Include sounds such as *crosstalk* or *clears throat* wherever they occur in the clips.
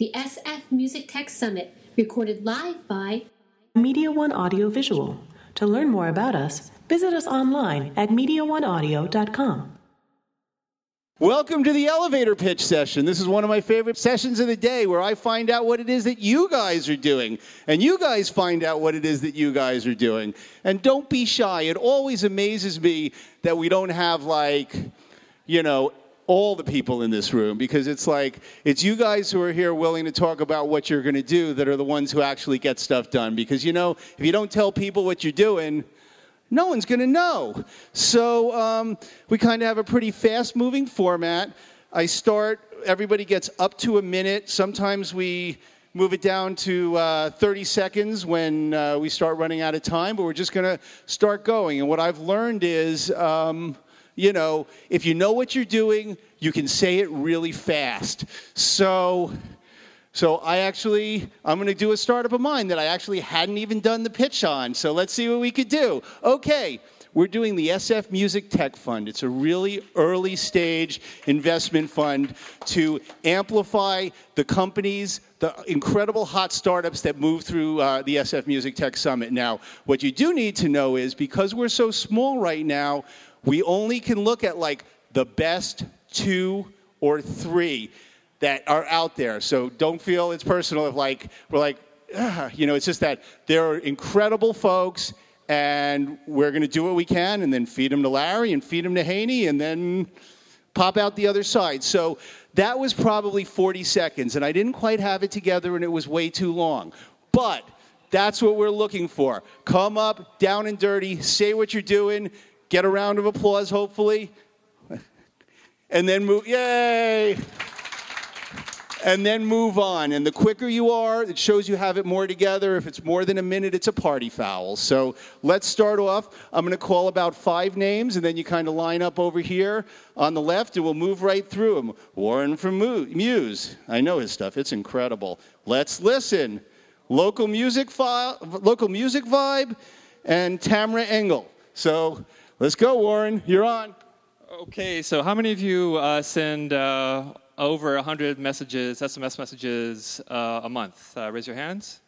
the SF Music Tech Summit, recorded live by Media One Audio Visual. To learn more about us, visit us online at MediaOneAudio.com. Welcome to the elevator pitch session. This is one of my favorite sessions of the day where I find out what it is that you guys are doing, and you guys find out what it is that you guys are doing. And don't be shy. It always amazes me that we don't have, like, you know, all the people in this room because it's like it's you guys who are here willing to talk about what you're going to do that are the ones who actually get stuff done because you know if you don't tell people what you're doing no one's going to know. So um, we kind of have a pretty fast moving format. I start, everybody gets up to a minute. Sometimes we move it down to uh, 30 seconds when uh, we start running out of time, but we're just going to start going. And what I've learned is, um, you know, if you know what you're doing, you can say it really fast. So so I actually, I'm going to do a startup of mine that I actually hadn't even done the pitch on. So let's see what we could do. Okay, we're doing the SF Music Tech Fund. It's a really early stage investment fund to amplify the companies, the incredible hot startups that move through uh, the SF Music Tech Summit. Now, what you do need to know is because we're so small right now, we only can look at like the best two or three that are out there. So don't feel it's personal if like we're like, Ugh. you know, it's just that they're incredible folks and we're going to do what we can and then feed them to Larry and feed them to Haney and then pop out the other side. So that was probably 40 seconds and I didn't quite have it together and it was way too long. But that's what we're looking for. Come up, down and dirty, say what you're doing, get a round of applause, hopefully, and then move. Yay! and then move on. And the quicker you are, it shows you have it more together. If it's more than a minute, it's a party foul. So let's start off. I'm going to call about five names, and then you kind of line up over here on the left, and we'll move right through them. Warren from Muse. I know his stuff. It's incredible. Let's listen. Local music, fi- local music vibe, and Tamara Engel. So let's go, Warren. You're on. Okay, so how many of you uh, send uh, over 100 messages, SMS messages uh, a month? Uh, raise your hands.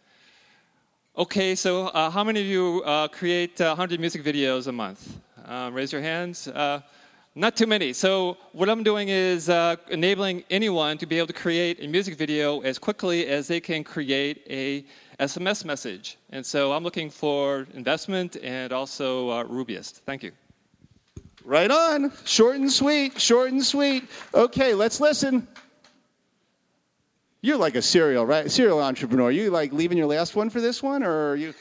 Okay, so uh, how many of you uh, create 100 music videos a month? Um, raise your hands. Not too many. So what I'm doing is enabling anyone to be able to create a music video as quickly as they can create a SMS message. And so I'm looking for investment and also Rubyist. Thank you. Right on. Short and sweet. Short and sweet. Okay, let's listen. You're like a serial, right? Serial entrepreneur. You like leaving your last one for this one, or you?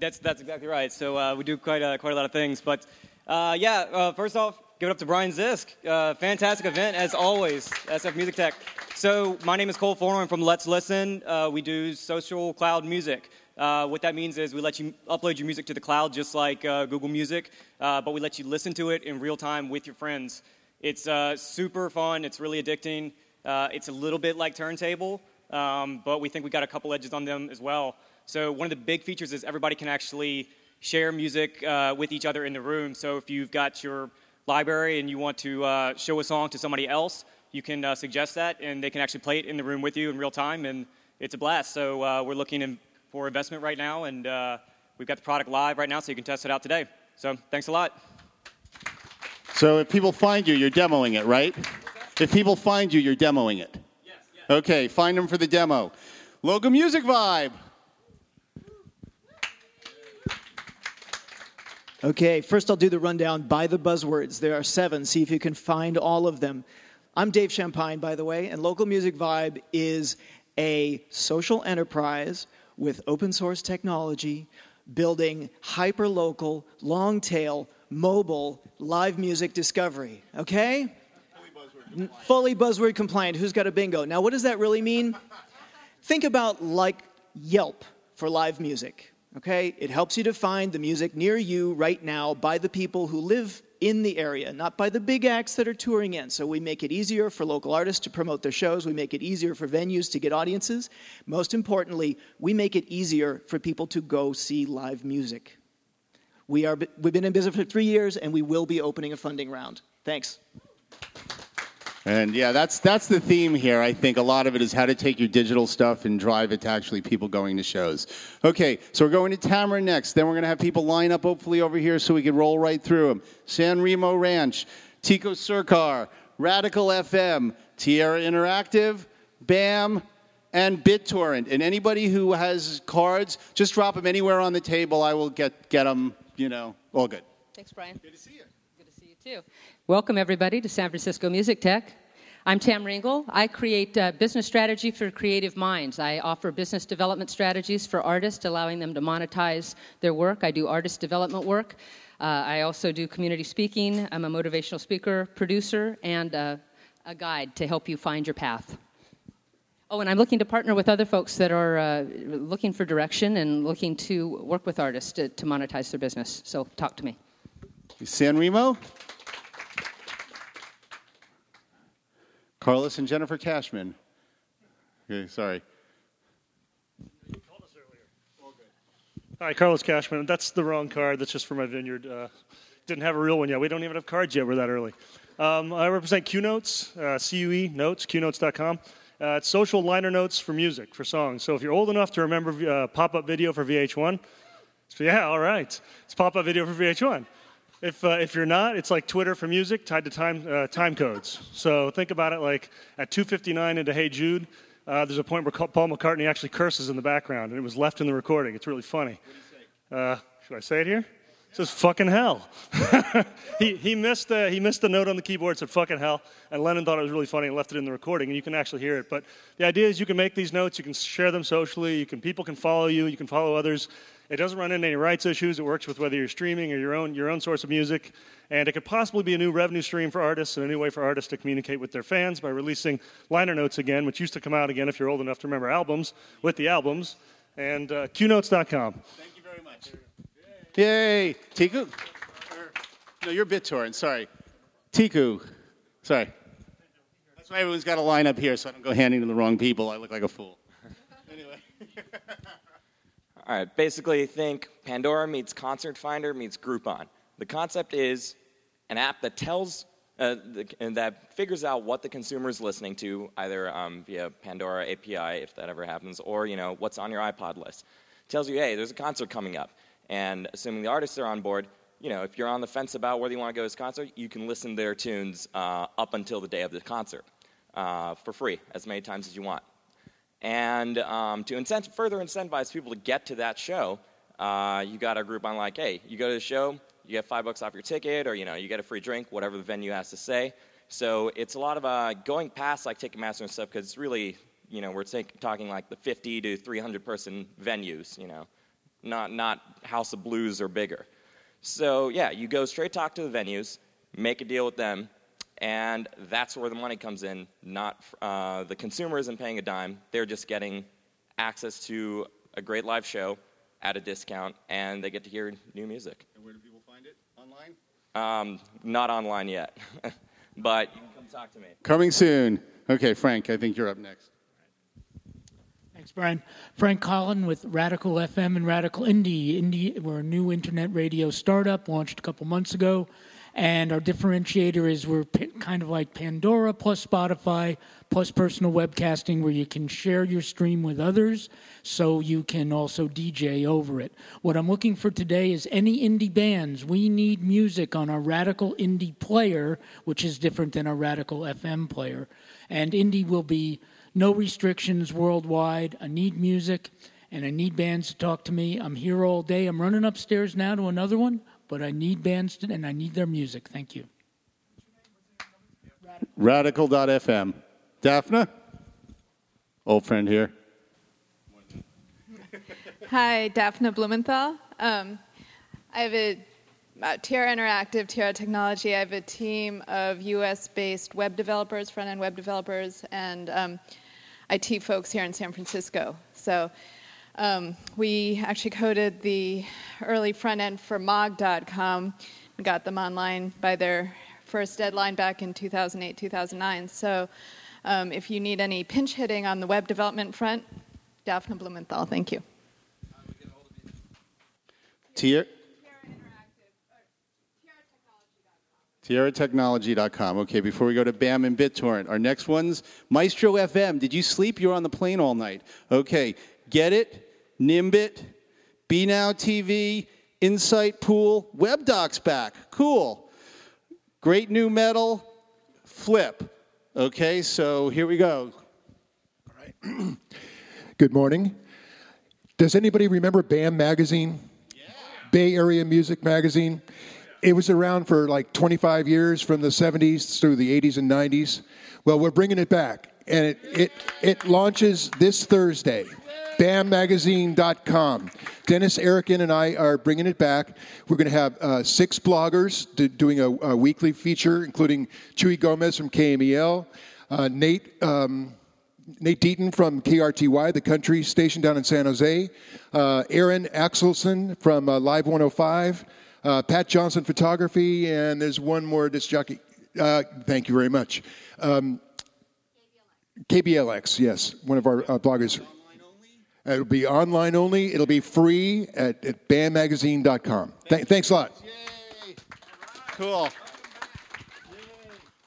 That's that's exactly right. So uh, we do quite a, quite a lot of things, but uh, yeah. Uh, first off, give it up to Brian Zisk. Uh, fantastic event as always. SF Music Tech. So my name is Cole Forno. I'm from Let's Listen. Uh, we do social cloud music. Uh, what that means is we let you upload your music to the cloud just like uh, Google Music, uh, but we let you listen to it in real time with your friends. It's uh, super fun, it's really addicting. Uh, it's a little bit like Turntable, um, but we think we got a couple edges on them as well. So, one of the big features is everybody can actually share music uh, with each other in the room. So, if you've got your library and you want to show a song to somebody else, you can suggest that, and they can actually play it in the room with you in real time, and it's a blast. So, we're looking in for investment right now, and uh, we've got the product live right now, so you can test it out today. So thanks a lot. So if people find you, you're demoing it, right? If people find you, you're demoing it. Yes, yes. Okay, find them for the demo. Local Music Vibe. Okay, first I'll do the rundown by the buzzwords. There are seven. See if you can find all of them. I'm Dave Champagne, by the way, and Local Music Vibe is a social enterprise with open source technology, building hyper local, long tail, mobile live music discovery. Okay? Fully buzzword compliant. Who's got a bingo? Now, what does that really mean? Think about like Yelp for live music. Okay? It helps you to find the music near you right now by the people who live in the area, not by the big acts that are touring in. So we make it easier for local artists to promote their shows. We make it easier for venues to get audiences. Most importantly, we make it easier for people to go see live music. We are, we've been in business for three years, and we will be opening a funding round. Thanks. And yeah, that's that's the theme here. I think a lot of it is how to take your digital stuff and drive it to actually people going to shows. Okay, so we're going to Tamara next. Then we're going to have people line up hopefully over here so we can roll right through them. San Remo Ranch, Tico Surcar, Radical FM, Tierra Interactive, BAM, and BitTorrent. And anybody who has cards, just drop them anywhere on the table. I will get get them. You know, all good. Thanks, Brian. Good to see you. Good to see you too. Welcome, everybody, to San Francisco Music Tech. I'm Tam Ringel. I create uh, business strategy for creative minds. I offer business development strategies for artists, allowing them to monetize their work. I do artist development work. Uh, I also do community speaking. I'm a motivational speaker, producer, and uh, a guide to help you find your path. Oh, and I'm looking to partner with other folks that are uh, looking for direction and looking to work with artists to, to monetize their business. So talk to me. San Remo. Carlos and Jennifer Cashman. Okay, sorry. Hi, Carlos Cashman. That's the wrong card. That's just for my vineyard. Uh, didn't have a real one yet. We don't even have cards yet. We're that early. Um, I represent CueNotes, uh, C-U-E, notes, cuenotes.com. Uh, it's social liner notes for music, for songs. So if you're old enough to remember uh, pop-up video for VH1, so yeah, all right. It's pop-up video for VH1. If, uh, if you're not, it's like Twitter for music tied to time, uh, time codes. So think about it like at 2.59 into Hey Jude, uh, there's a point where Paul McCartney actually curses in the background, and it was left in the recording. It's really funny. Uh, should I say it here? It says fucking hell. *laughs* he, he, missed, uh, he missed the note on the keyboard, said fucking hell, and Lennon thought it was really funny and left it in the recording, and you can actually hear it. But the idea is you can make these notes, you can share them socially, you can, people can follow you, you can follow others. It doesn't run into any rights issues. It works with whether you're streaming or your own, your own source of music. And it could possibly be a new revenue stream for artists and a new way for artists to communicate with their fans by releasing liner notes again, which used to come out again if you're old enough to remember albums, with the albums. And uh, cuenotes.com. Thank you very much. Yay. Tiku? No, you're BitTorrent. Sorry. Tiku. Sorry. That's why everyone's got a line up here so I don't go handing to the wrong people. I look like a fool. anyway. *laughs* All right, basically think Pandora meets Concert Finder meets Groupon. The concept is an app that tells uh, the, that figures out what the consumer is listening to, either um, via Pandora API, if that ever happens, or you know what's on your iPod list. tells you, hey, there's a concert coming up, and assuming the artists are on board, you know, if you're on the fence about whether you want to go to this concert, you can listen to their tunes uh, up until the day of the concert uh, for free, as many times as you want. And um, to incent- further incentivize people to get to that show, uh, you got a group on like, hey, you go to the show, you get five bucks off your ticket, or you know, you get a free drink, whatever the venue has to say. So it's a lot of uh, going past like Ticketmaster and stuff because it's really, you know, we're talking like the 50 to 300 person venues, you know, not not House of Blues or bigger. So yeah, you go straight talk to the venues, make a deal with them, and that's where the money comes in. Not uh, the consumer isn't paying a dime; they're just getting access to a great live show at a discount, and they get to hear new music. And where do people find it? Online? Um, not online yet, *laughs* but you can come talk to me. Coming soon. Okay, Frank, I think you're up next. Thanks, Brian. Frank Collin with Radical FM and Radical Indie. Indie, we're a new internet radio startup launched a couple months ago. And our differentiator is we're kind of like Pandora plus Spotify plus personal webcasting where you can share your stream with others so you can also DJ over it. What I'm looking for today is any indie bands. We need music on our Radical Indie player, which is different than our Radical FM player. And indie will be no restrictions worldwide. I need music and I need bands to talk to me. I'm here all day. I'm running upstairs now to another one but I need bands to, and I need their music. Thank you. Radical.fm. Daphne? Old friend here. Hi, Daphne Blumenthal. Um, I have a uh, Tierra Interactive, Tierra Technology. I have a team of US based web developers, front end web developers, and um, IT folks here in San Francisco. So um, we actually coded the early front end for Mog.com and got them online by their first deadline back in 2008, 2009. So um, if you need any pinch hitting on the web development front, Daphne Blumenthal, thank you. Tier? TierraTechnology.com. Okay, before we go to BAM and BitTorrent, our next one's Maestro FM. Did you sleep? You were on the plane all night. Okay, get it? Nimbit, Be Now TV, Insightpool, WebDocs back. Cool. Great new metal, Flip. Okay, so here we go. *clears throat* Good morning. Does anybody remember BAM Magazine? Bay Area Music Magazine. It was around for like 25 years from the 70s through the 80s and 90s. Well, we're bringing it back, and it, it, it launches this Thursday. BAMMagazine.com. Dennis Erokan and I are bringing it back. We're going to have uh, six bloggers do, doing a, a, weekly feature, including Chuy Gomez from KMEL, uh, Nate. Um, Nate Deaton from KRTY, the country station down in San Jose, uh, Aaron Axelson from uh, Live 105, uh, Pat Johnson Photography, and there's one more disc jockey. Uh, thank you very much. Um, KBLX, yes, one of our uh, bloggers. It'll be online only. It'll be free at, at bammagazine.com. Th- thanks a lot. Yay. Cool.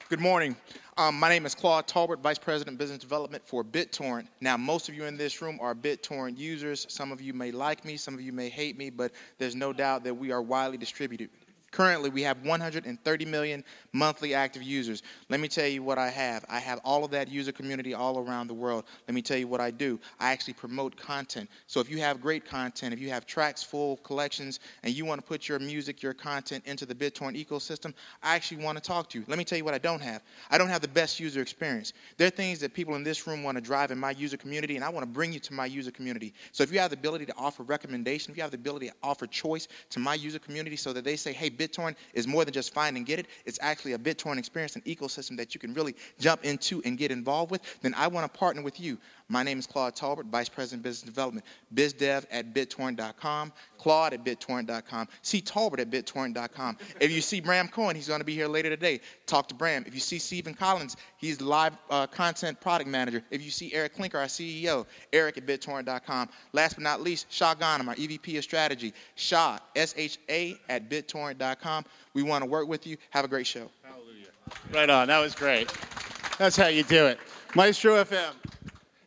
Good morning. Um, my name is Claude Talbert, Vice President Business Development for BitTorrent. Now, most of you in this room are BitTorrent users. Some of you may like me, some of you may hate me, but there's no doubt that we are widely distributed. Currently, we have 130 million monthly active users. Let me tell you what I have. I have all of that user community all around the world. Let me tell you what I do. I actually promote content. So if you have great content, if you have tracks, full collections, and you want to put your music, your content into the BitTorrent ecosystem, I actually want to talk to you. Let me tell you what I don't have. I don't have the best user experience. There are things that people in this room want to drive in my user community, and I want to bring you to my user community. So if you have the ability to offer recommendation, if you have the ability to offer choice to my user community so that they say, hey, BitTorrent is more than just find and get it. It's actually a BitTorrent experience, an ecosystem that you can really jump into and get involved with. Then I want to partner with you. My name is Claude Talbert, Vice President Business Development. BizDev at BitTorrent.com, Claude at BitTorrent.com, see Talbert at BitTorrent.com. If you see Bram Cohen, he's going to be here later today. Talk to Bram. If you see Stephen Collins, he's live uh, content product manager. If you see Eric Klinker, our CEO, Eric at BitTorrent.com. Last but not least, Shah Ghanem, our EVP of Strategy. Shah, S-H-A at BitTorrent.com. We want to work with you. Have a great show. Hallelujah. Right on. That was great. That's how you do it. Maestro FM.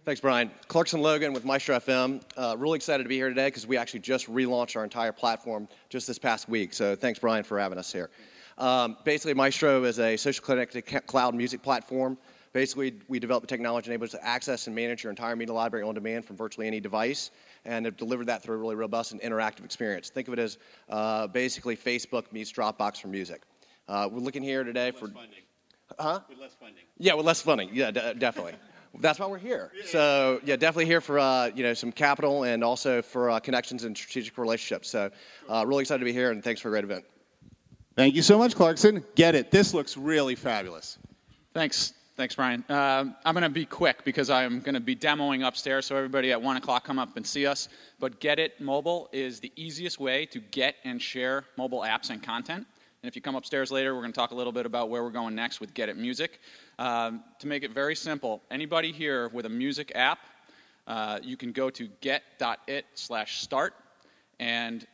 Thanks, Brian. Clarkson Logan with Maestro FM. Uh, really excited to be here today because we actually just relaunched our entire platform just this past week. So thanks, Brian, for having us here. Um, basically, Maestro is a social connected cloud music platform. Basically, we develop the technology that enables to access and manage your entire media library on demand from virtually any device, and have delivered that through a really robust and interactive experience. Think of it as uh, basically Facebook meets Dropbox for music. Uh, we're looking here today for. funding. Huh? With less funding. Yeah, with less funding. Yeah, d- definitely. That's why we're here. So yeah, definitely here for uh, you know some capital and also for uh, connections and strategic relationships. So uh, really excited to be here and thanks for a great event. Thank you so much, Clarkson. Get it. This looks really fabulous. Thanks. Thanks, Brian. Uh, I'm going to be quick because I'm going to be demoing upstairs, so everybody at 1 o'clock come up and see us. But Get It Mobile is the easiest way to get and share mobile apps and content. And if you come upstairs later, we're going to talk a little bit about where we're going next with Get It Music. Um, to make it very simple, anybody here with a music app, uh, you can go to get.it slash start and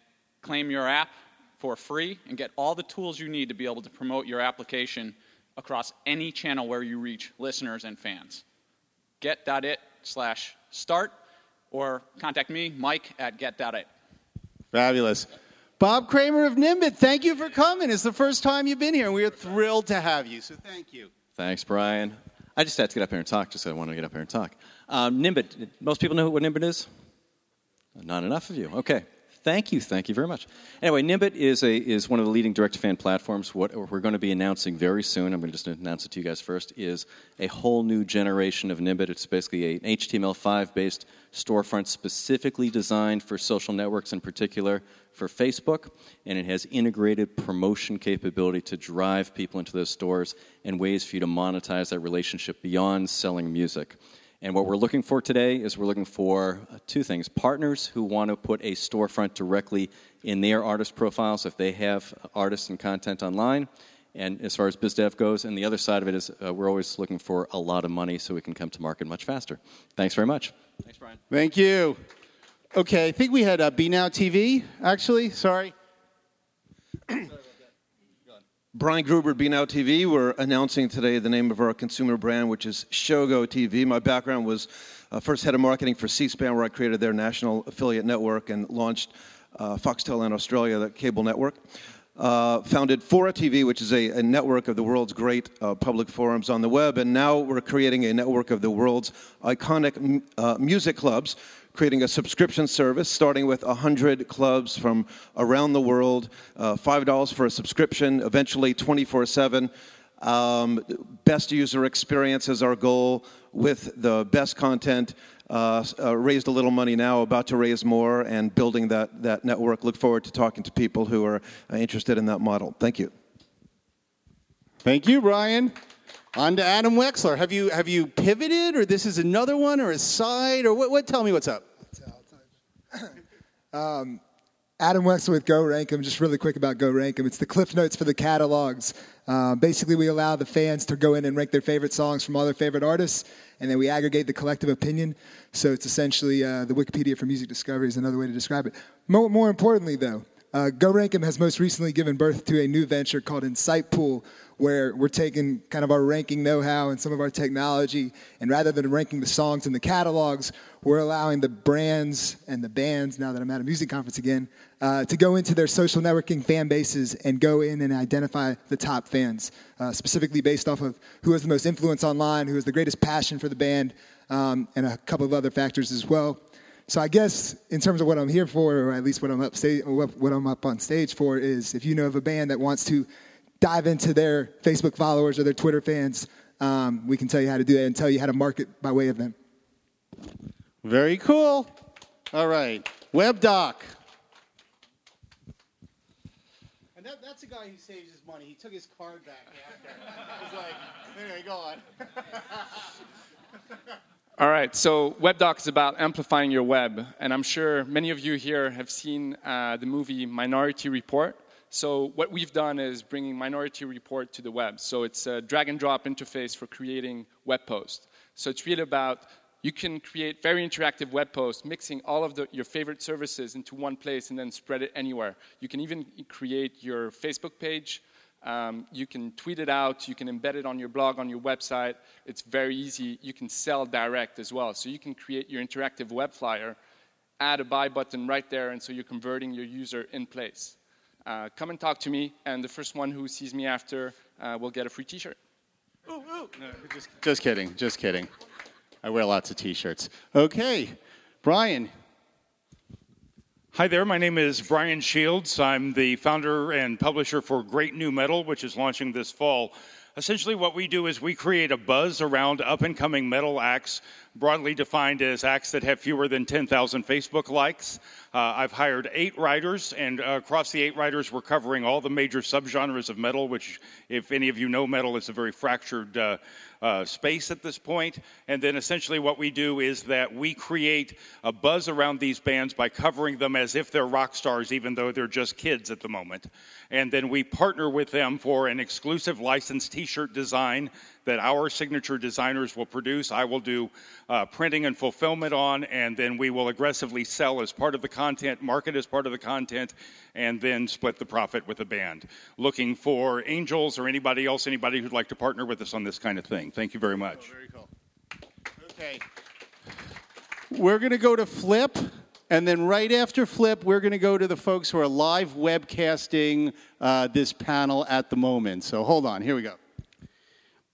claim your app for free and get all the tools you need to be able to promote your application across any channel where you reach listeners and fans. Get.it slash start or contact me, Mike, at get.it. Fabulous. Bob Kramer of Nimbit, thank you for coming. It's the first time you've been here, and we are thrilled to have you. So thank you. Thanks, Brian. I just had to get up here and talk, just so I wanted to get up here and talk. Um, Nimbit, most people know what Nimbit is? Not enough of you. Okay. Thank you, thank you very much. Anyway, Nimbit is, a, is one of the leading direct-to-fan platforms. What we're going to be announcing very soon, I'm going to just announce it to you guys first, is a whole new generation of Nimbit. It's basically an HTML5-based storefront specifically designed for social networks in particular, for Facebook, and it has integrated promotion capability to drive people into those stores and ways for you to monetize that relationship beyond selling music. And what we're looking for today is we're looking for uh, two things partners who want to put a storefront directly in their artist profiles if they have artists and content online. And as far as BizDev goes, and the other side of it is uh, we're always looking for a lot of money so we can come to market much faster. Thanks very much. Thanks, Brian. Thank you. Okay, I think we had uh, Be Now TV, actually. Sorry. Brian Gruber, Be Now TV. We're announcing today the name of our consumer brand, which is Shogo TV. My background was uh, first head of marketing for C-SPAN, where I created their national affiliate network and launched uh, Foxtel in Australia, the cable network. Uh, founded Fora TV, which is a, a network of the world's great uh, public forums on the web, and now we're creating a network of the world's iconic m- uh, music clubs creating a subscription service starting with 100 clubs from around the world, uh, $5 for a subscription, eventually 24 7. Um, best user experience is our goal with the best content. Uh, uh, raised a little money now, about to raise more, and building that, that network. Look forward to talking to people who are uh, interested in that model. Thank you. Thank you, Brian. On to Adam Wexler. Have you have you pivoted, or this is another one, or a side, or what? What? Tell me what's up. *coughs* Um, Adam Wexler with Go Rank 'em. Just really quick about Go Rank 'em. It's the cliff notes for the catalogs. Um, basically, we allow the fans to go in and rank their favorite songs from all their favorite artists, and then we aggregate the collective opinion. So it's essentially uh, the Wikipedia for music discovery is another way to describe it. More, more importantly, though, uh, Go Rank 'em has most recently given birth to a new venture called Insightpool, where we're taking kind of our ranking know-how and some of our technology, and rather than ranking the songs in the catalogs, we're allowing the brands and the bands, now that I'm at a music conference again, uh, to go into their social networking fan bases and go in and identify the top fans, uh, specifically based off of who has the most influence online, who has the greatest passion for the band, um, and a couple of other factors as well. So I guess in terms of what I'm here for, or at least what I'm up what, what I'm up on stage for, is if you know of a band that wants to dive into their Facebook followers or their Twitter fans, um, we can tell you how to do that and tell you how to market by way of them. Very cool. All right, WebDoc. And that, that's a guy who saves his money. He took his card back after. He's like, anyway, go on. *laughs* All right, so WebDoc is about amplifying your web, and I'm sure many of you here have seen uh, the movie Minority Report. So what we've done is bringing Minority Report to the web. So it's a drag and drop interface for creating web posts. So it's really about you can create very interactive web posts, mixing all of the, your favorite services into one place and then spread it anywhere. You can even create your Facebook page. Um, you can tweet it out. You can embed it on your blog, on your website. It's very easy. You can sell direct as well. So you can create your interactive web flyer, add a buy button right there, and so you're converting your user in place. Uh, come and talk to me, and the first one who sees me after uh, will get a free T-shirt. Ooh, ooh. No, just, just kidding. Just kidding. I wear lots of T-shirts. Okay, Brian. Hi there, my name is Brian Shields. I'm the founder and publisher for Great New Metal, which is launching this fall. Essentially, what we do is we create a buzz around up and coming metal acts, broadly defined as acts that have fewer than 10,000 Facebook likes. Uh, I've hired eight writers, and uh, across the eight writers, we're covering all the major subgenres of metal, which, if any of you know metal, is a very fractured uh, uh, space at this point. And then essentially what we do is that we create a buzz around these bands by covering them as if they're rock stars, even though they're just kids at the moment. And then we partner with them for an exclusive licensed t shirt design that our signature designers will produce. I will do uh, printing and fulfillment on, and then we will aggressively sell as part of the content, market as part of the content, and then split the profit with the band. Looking for angels or anybody else, anybody who'd like to partner with us on this kind of thing. Thank you very much. Oh, very cool. Okay. We're going to go to Flip. And then right after Flip, we're going to go to the folks who are live webcasting uh, this panel at the moment. So hold on, here we go.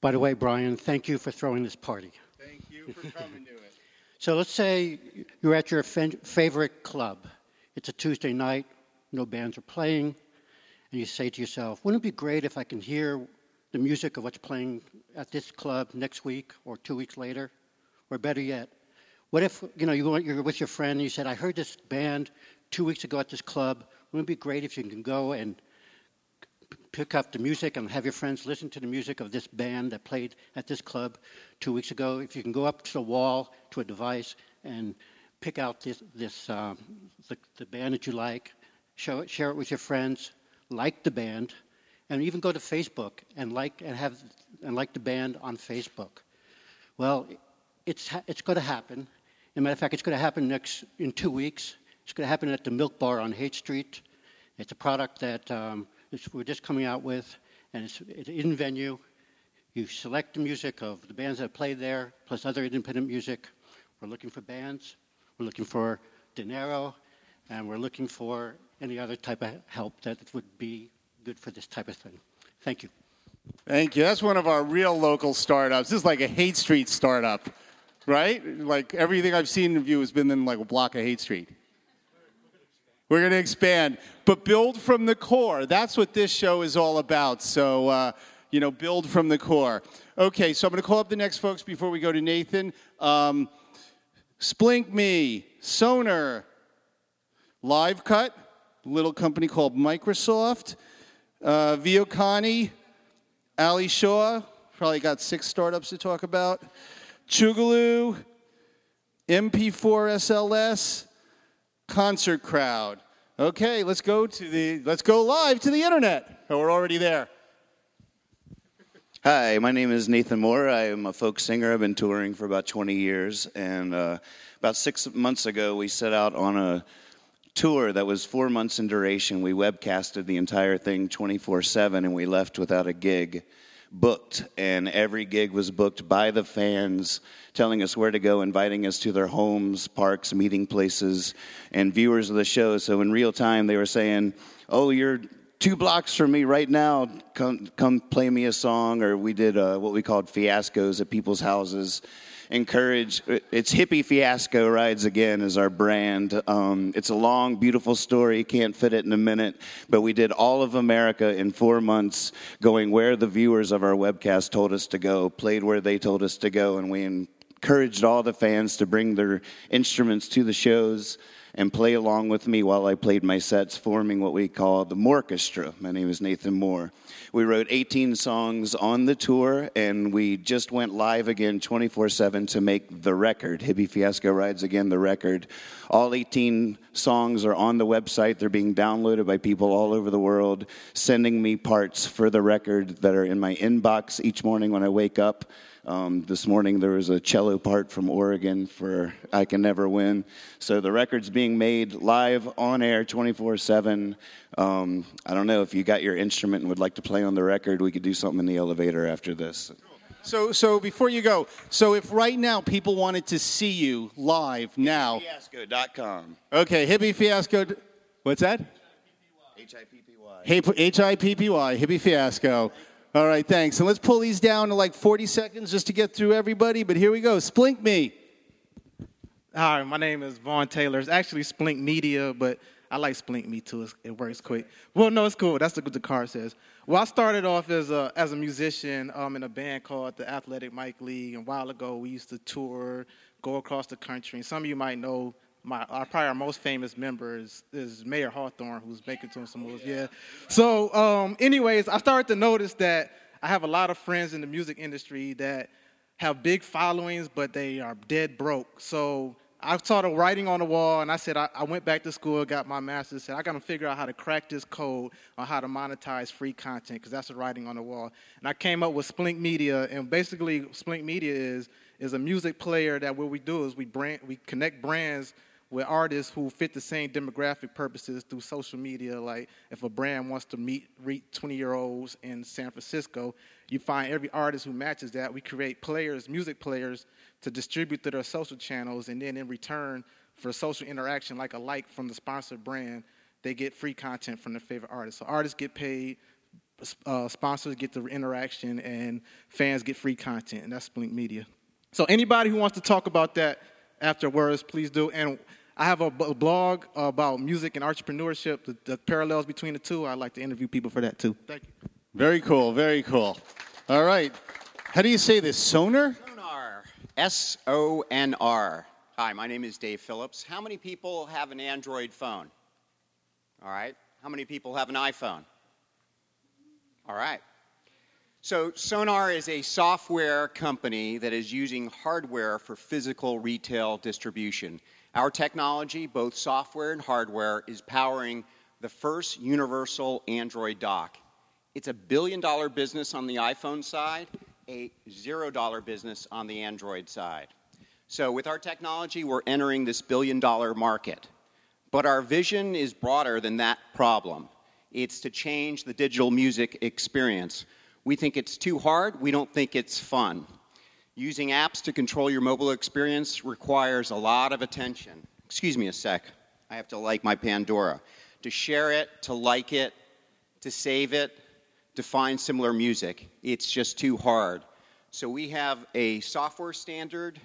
By the way, Brian, thank you for throwing this party. Thank you for coming to it. *laughs* So let's say you're at your favorite club. It's a Tuesday night, no bands are playing, and you say to yourself, wouldn't it be great if I can hear the music of what's playing at this club next week or two weeks later? Or better yet, what if you know you're with your friend and you said, I heard this band two weeks ago at this club. Wouldn't it be great if you can go and pick up the music and have your friends listen to the music of this band that played at this club two weeks ago. If you can go up to the wall to a device and pick out this, this um, the, the band that you like, show it, share it with your friends, like the band, and even go to Facebook and like and have and like the band on Facebook. Well, it's it's going to happen. As a matter of fact, it's going to happen next in two weeks. It's going to happen at the Milk Bar on Haight Street. It's a product that um, we're just coming out with, and it's, it's in venue. You select the music of the bands that play there, plus other independent music. We're looking for bands. We're looking for dinero, and we're looking for any other type of help that would be good for this type of thing. Thank you. Thank you. That's one of our real local startups. This is like a Haight Street startup, right? Like everything I've seen of you has been in like a block of Haight Street. We're going to expand, but build from the core. That's what this show is all about. So, uh, you know, build from the core. Okay, so I'm going to call up the next folks before we go to Nathan. Um, Splink Me, Sonar, Live Cut, little company called Microsoft, uh, Veokami, Ali Shaw, probably got six startups to talk about, Chugaloo, MP4 SLS, Concert Crowd. Okay, let's go to the let's go live to the internet. Oh, we're already there. Hi, my name is Nathan Moore. I am a folk singer. I've been touring for about 20 years. And uh, about six months ago, we set out on a tour that was four months in duration. We webcasted the entire thing 24 7, and we left without a gig booked. And every gig was booked by the fans, telling us where to go, inviting us to their homes, parks, meeting places, and viewers of the show. So in real time, they were saying, Oh, you're two blocks from me right now. Come, come play me a song. Or we did uh, what we called fiascos at people's houses. Encourage, it's Hippy Fiasco Rides Again is our brand. Um, it's a long, beautiful story. Can't fit it in a minute. But we did all of America in four months, going where the viewers of our webcast told us to go, played where they told us to go, and we encouraged all the fans to bring their instruments to the shows and play along with me while I played my sets, forming what we call the Morchestra. My name is Nathan Moore. We wrote 18 songs on the tour, and we just went live again 24 7 to make the record. Hippy Fiasco Rides Again, the record. All 18 songs are on the website. They're being downloaded by people all over the world, sending me parts for the record that are in my inbox each morning when I wake up. Um, this morning there was a cello part from Oregon for I Can Never Win. So the record's being made live on air 24 7. Um, I don't know if you got your instrument and would like to play on the record, we could do something in the elevator after this. So, so before you go, so if right now people wanted to see you live now, Fiasco.com. okay, Hippy Fiasco. What's that? H-I-P-P-Y. H I P P Y, Hippy Fiasco. All right, thanks. And let's pull these down to like 40 seconds just to get through everybody. But here we go. Splink me. Hi, my name is Vaughn Taylor. It's actually Splink Media, but I like Splink Me too. It works quick. Well, no, it's cool. That's what the card says. Well, I started off as a as a musician um, in a band called the Athletic Mic League. And a while ago, we used to tour, go across the country. And some of you might know my our, probably our most famous member is, is Mayer Hawthorne, who's making to some moves. Yeah. So, um, anyways, I started to notice that I have a lot of friends in the music industry that have big followings, but they are dead broke. So I started writing on the wall, and I said I, I went back to school, got my master's, said I got to figure out how to crack this code on how to monetize free content because that's the writing on the wall. And I came up with Splink Media, and basically Splink Media is is a music player that what we do is we brand we connect brands with artists who fit the same demographic purposes through social media. Like if a brand wants to meet reach 20 year olds in San Francisco, you find every artist who matches that. We create players, music players, to distribute to their social channels, and then in return for social interaction, like a like from the sponsored brand, they get free content from their favorite artist. So artists get paid. Uh, sponsors get the interaction and fans get free content, and that's Splink Media. So anybody who wants to talk about that afterwards, please do. And I have a blog about music and entrepreneurship, the, the parallels between the two. I'd like to interview people for that too. Thank you. Very cool. Very cool. All right. How do you say this? Sonar? Sonar. S O N R. Hi, my name is Dave Phillips. How many people have an Android phone? All right. How many people have an iPhone? All right. So, Sonar is a software company that is using hardware for physical retail distribution. Our technology, both software and hardware, is powering the first universal Android dock. It's a billion dollar business on the iPhone side, a zero dollar business on the Android side. So, with our technology, we're entering this billion dollar market. But our vision is broader than that problem. It's to change the digital music experience. We think it's too hard. We don't think it's fun. Using apps to control your mobile experience requires a lot of attention. Excuse me a sec. I have to like my Pandora. To share it, to like it, to save it, to find similar music. It's just too hard. So we have a software standard,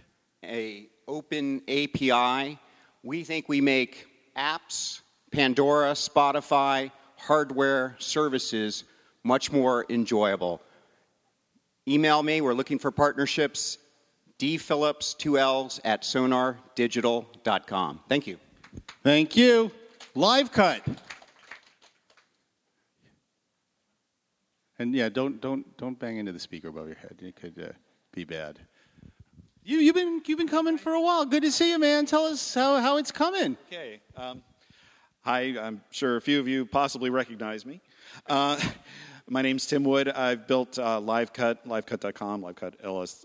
a open API. We think we make apps, Pandora, Spotify, hardware, services much more enjoyable. Email me. We're looking for partnerships. D Phillips, two L's at sonardigital.com. Thank you. Thank you. Live cut. And yeah, don't don't don't bang into the speaker above your head. It could uh, be bad. You you've been you've been coming for a while. Good to see you, man. Tell us how how it's coming. Okay. Um, hi. I'm sure a few of you possibly recognize me. Uh, my name's Tim Wood. I've built uh, LiveCut, LiveCut.com, LiveCut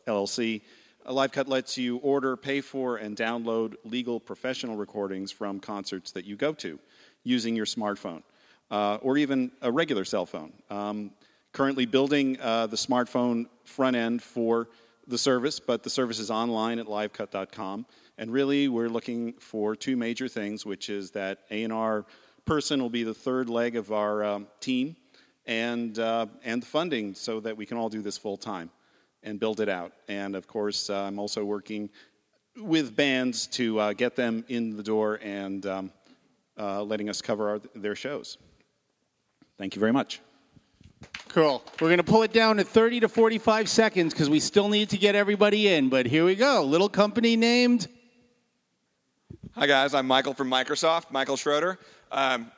LLC. Uh, LiveCut lets you order, pay for, and download legal professional recordings from concerts that you go to using your smartphone uh, or even a regular cell phone. Um, currently building uh, the smartphone front end for the service, but the service is online at livecut.com. And really, we're looking for two major things, which is that A&R person will be the third leg of our um, team, and uh, and the funding so that we can all do this full time and build it out. And of course, uh, I'm also working with bands to uh, get them in the door and um, uh, letting us cover our, their shows. Thank you very much. Cool. We're going to pull it down to 30 to 45 seconds because we still need to get everybody in. But here we go. Little company named. Hi, guys. I'm Michael from Microsoft, Michael Schroeder. Um,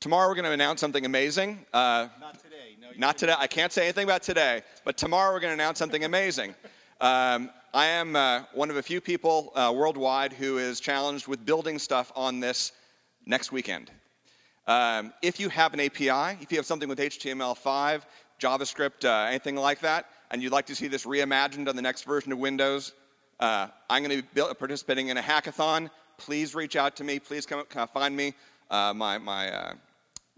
tomorrow we're going to announce something amazing. Uh, not today. No, not today. I can't say anything about today, but tomorrow we're going to announce something amazing. *laughs* Um, I am uh, one of a few people uh, worldwide who is challenged with building stuff on this next weekend. Um, if you have an API, if you have something with HTML5, JavaScript, uh, anything like that, and you'd like to see this reimagined on the next version of Windows, uh, I'm going to be build, participating in a hackathon. Please reach out to me. Please come, come find me. Uh, my, my, uh,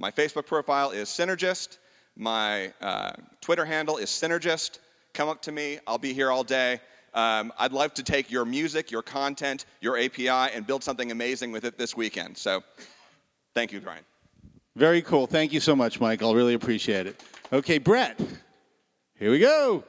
my Facebook profile is Synergist. My uh, Twitter handle is Synergist. Come up to me. I'll be here all day. Um, I'd love to take your music, your content, your API, and build something amazing with it this weekend. So, thank you, Brian. Very cool. Thank you so much, Mike. I'll Really appreciate it. Okay, Brett. Here we go.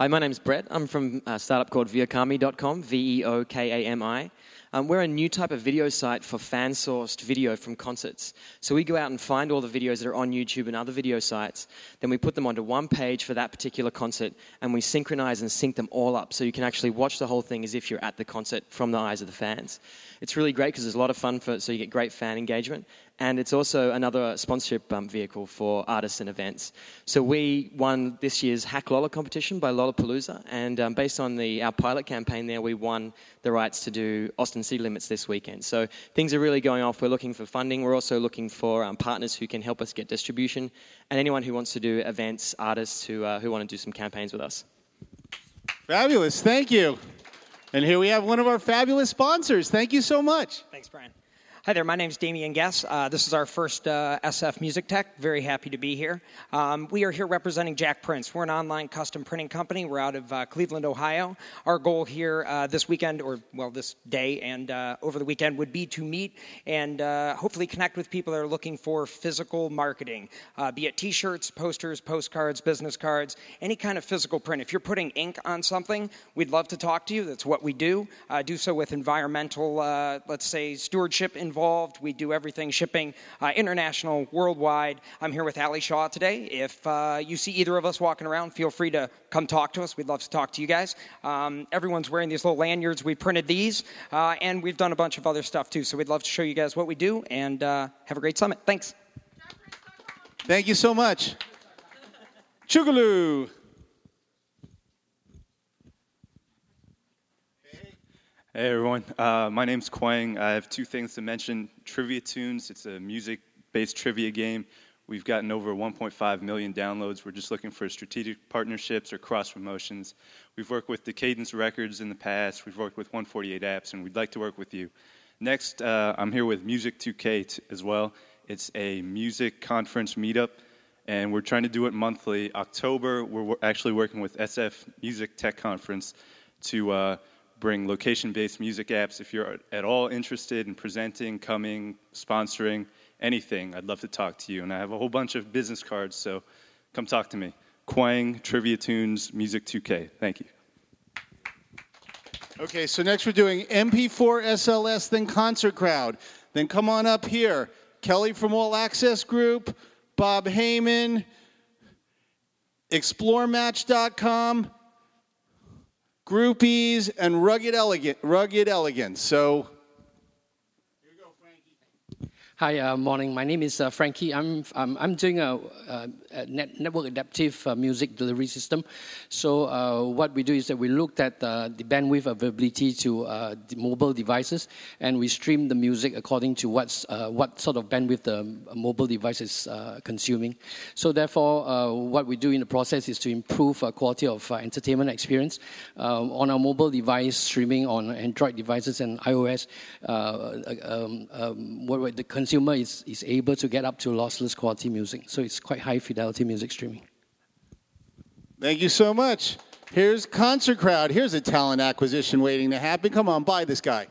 Hi, my name's Brett. I'm from a startup called Veokami.com, V E O K A M I. Um, we're a new type of video site for fan sourced video from concerts. So we go out and find all the videos that are on YouTube and other video sites. Then we put them onto one page for that particular concert and we synchronize and sync them all up so you can actually watch the whole thing as if you're at the concert from the eyes of the fans. It's really great because there's a lot of fun for so you get great fan engagement and it's also another sponsorship um, vehicle for artists and events. So we won this year's Hack Lolla competition by Lollapalooza, and um, based on the our pilot campaign there, we won the rights to do Austin City Limits this weekend. So things are really going off. We're looking for funding. We're also looking for um, partners who can help us get distribution, and anyone who wants to do events, artists who uh, who want to do some campaigns with us. Fabulous. Thank you. And here we have one of our fabulous sponsors. Thank you so much. Thanks, Brian. Hi there, my name is Damian Guess. Uh, this is our first uh, SF Music Tech. Very happy to be here. Um, we are here representing Jakprints. We're an online custom printing company. We're out of uh, Cleveland, Ohio. Our goal here uh, this weekend, or well, this day and uh, over the weekend, would be to meet and uh, hopefully connect with people that are looking for physical marketing, be it t shirts, posters, postcards, business cards, any kind of physical print. If you're putting ink on something, we'd love to talk to you. That's what we do. do so with environmental, let's say, stewardship in involved. We do everything shipping, uh, international, worldwide. I'm here with Ali Shaw today. If uh, you see either of us walking around, feel free to come talk to us. We'd love to talk to you guys. Um, everyone's wearing these little lanyards. We printed these, uh, and we've done a bunch of other stuff too. So we'd love to show you guys what we do and uh, have a great summit. Thanks. Thank you so much. Chugaloo. Hey everyone, uh, my name's Quang. I have two things to mention. Trivia Tunes, it's a music based trivia game. We've gotten over 1.5 million downloads. We're just looking for strategic partnerships or cross promotions. We've worked with Decadence Records in the past, we've worked with 148 Apps, and we'd like to work with you. Next, uh, I'm here with Music 2K t- as well. It's a music conference meetup, and we're trying to do it monthly. October, we're wo- actually working with SF Music Tech Conference to uh, bring location based music apps. If you're at all interested in presenting, coming, sponsoring, anything, I'd love to talk to you. And I have a whole bunch of business cards, so come talk to me. Quang, Trivia Tunes, Music 2K. Thank you. Okay, so next we're doing MP4 SLS, then Concert Crowd. Then come on up here. Kelly from All Access Group, Bob Heyman, ExploreMatch.com, Groopease, and Rugged, Elegant, Rugged Elegance. So Hi, uh, morning. My name is uh, Frankie. I'm, I'm, I'm doing a, a, a net, network adaptive uh, music delivery system. So uh, what we do is that we looked at uh, the bandwidth availability to uh, mobile devices, and we stream the music according to what's, uh, what sort of bandwidth the mobile device is uh, consuming. So therefore, uh, what we do in the process is to improve uh, quality of uh, entertainment experience um, on our mobile device, streaming on Android devices and iOS. Uh, um, um, what the consumer is, is able to get up to lossless quality music. So it's quite high fidelity music streaming. thank you so much. Here's Concert Crowd. Here's a talent acquisition waiting to happen. Come on, buy this guy.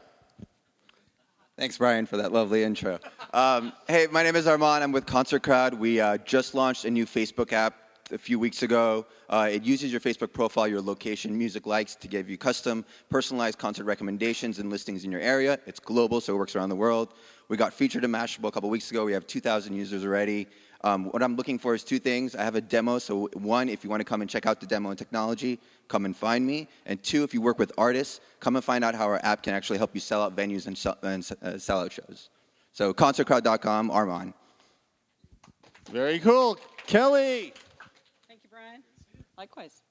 Thanks, Brian, for that lovely intro. Um, hey, my name is Armand. I'm with Concert Crowd. We uh, just launched a new Facebook app a few weeks ago. Uh, it uses your Facebook profile, your location, music likes to give you custom, personalized concert recommendations and listings in your area. It's global, so it works around the world. We got featured in Mashable a couple weeks ago. We have 2,000 users already. Um, what I'm looking for is two things. I have a demo. So, one, if you want to come and check out the demo and technology, come and find me. And two, if you work with artists, come and find out how our app can actually help you sell out venues and sell, and, uh, sell out shows. So, concertcrowd.com, Armand. Very cool. Kelly. Thank you, Brian. Likewise.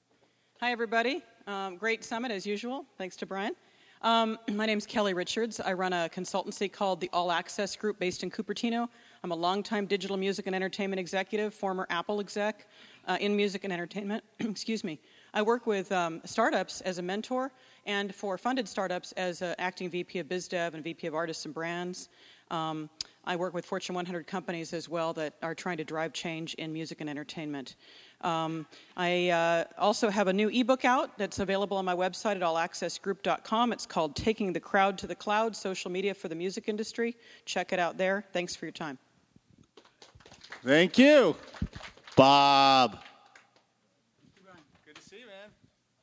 Hi, everybody. Um, great summit as usual. Thanks to Brian. Um, my name's Kelly Richards. I run a consultancy called the All Access Group based in Cupertino. I'm a longtime digital music and entertainment executive, former Apple exec uh, in music and entertainment. *clears throat* Excuse me. I work with um, startups as a mentor and for funded startups as an acting VP of biz dev and VP of Artists and Brands. Um, I work with Fortune 100 companies as well that are trying to drive change in music and entertainment. Um, I uh, also have a new ebook out that's available on my website at allaccessgroup.com. It's called Taking the Crowd to the Cloud Social Media for the Music Industry. Check it out there. Thanks for your time. Thank you. Bob.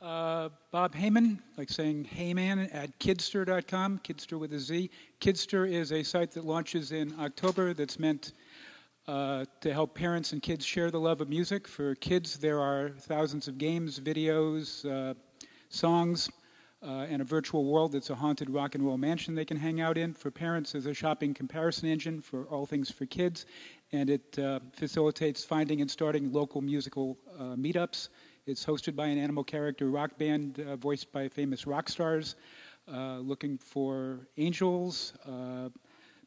Uh, Bob Heyman, like saying Heyman at kidster.com, Kidster with a Z. Kidster is a site that launches in October that's meant uh, to help parents and kids share the love of music. For kids, there are thousands of games, videos, uh, songs, uh, and a virtual world that's a haunted rock and roll mansion they can hang out in. For parents, there's a shopping comparison engine for all things for kids, and it uh, facilitates finding and starting local musical uh, meetups. It's hosted by an animal character rock band voiced by famous rock stars, looking for angels,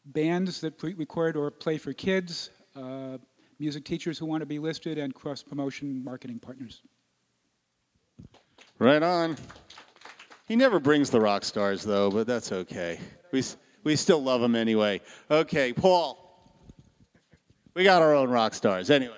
bands that pre record or play for kids, uh, music teachers who want to be listed, and cross promotion marketing partners. Right on. He never brings the rock stars, though, but that's okay. We, we still love him anyway. Okay, Paul. We got our own rock stars. Anyway.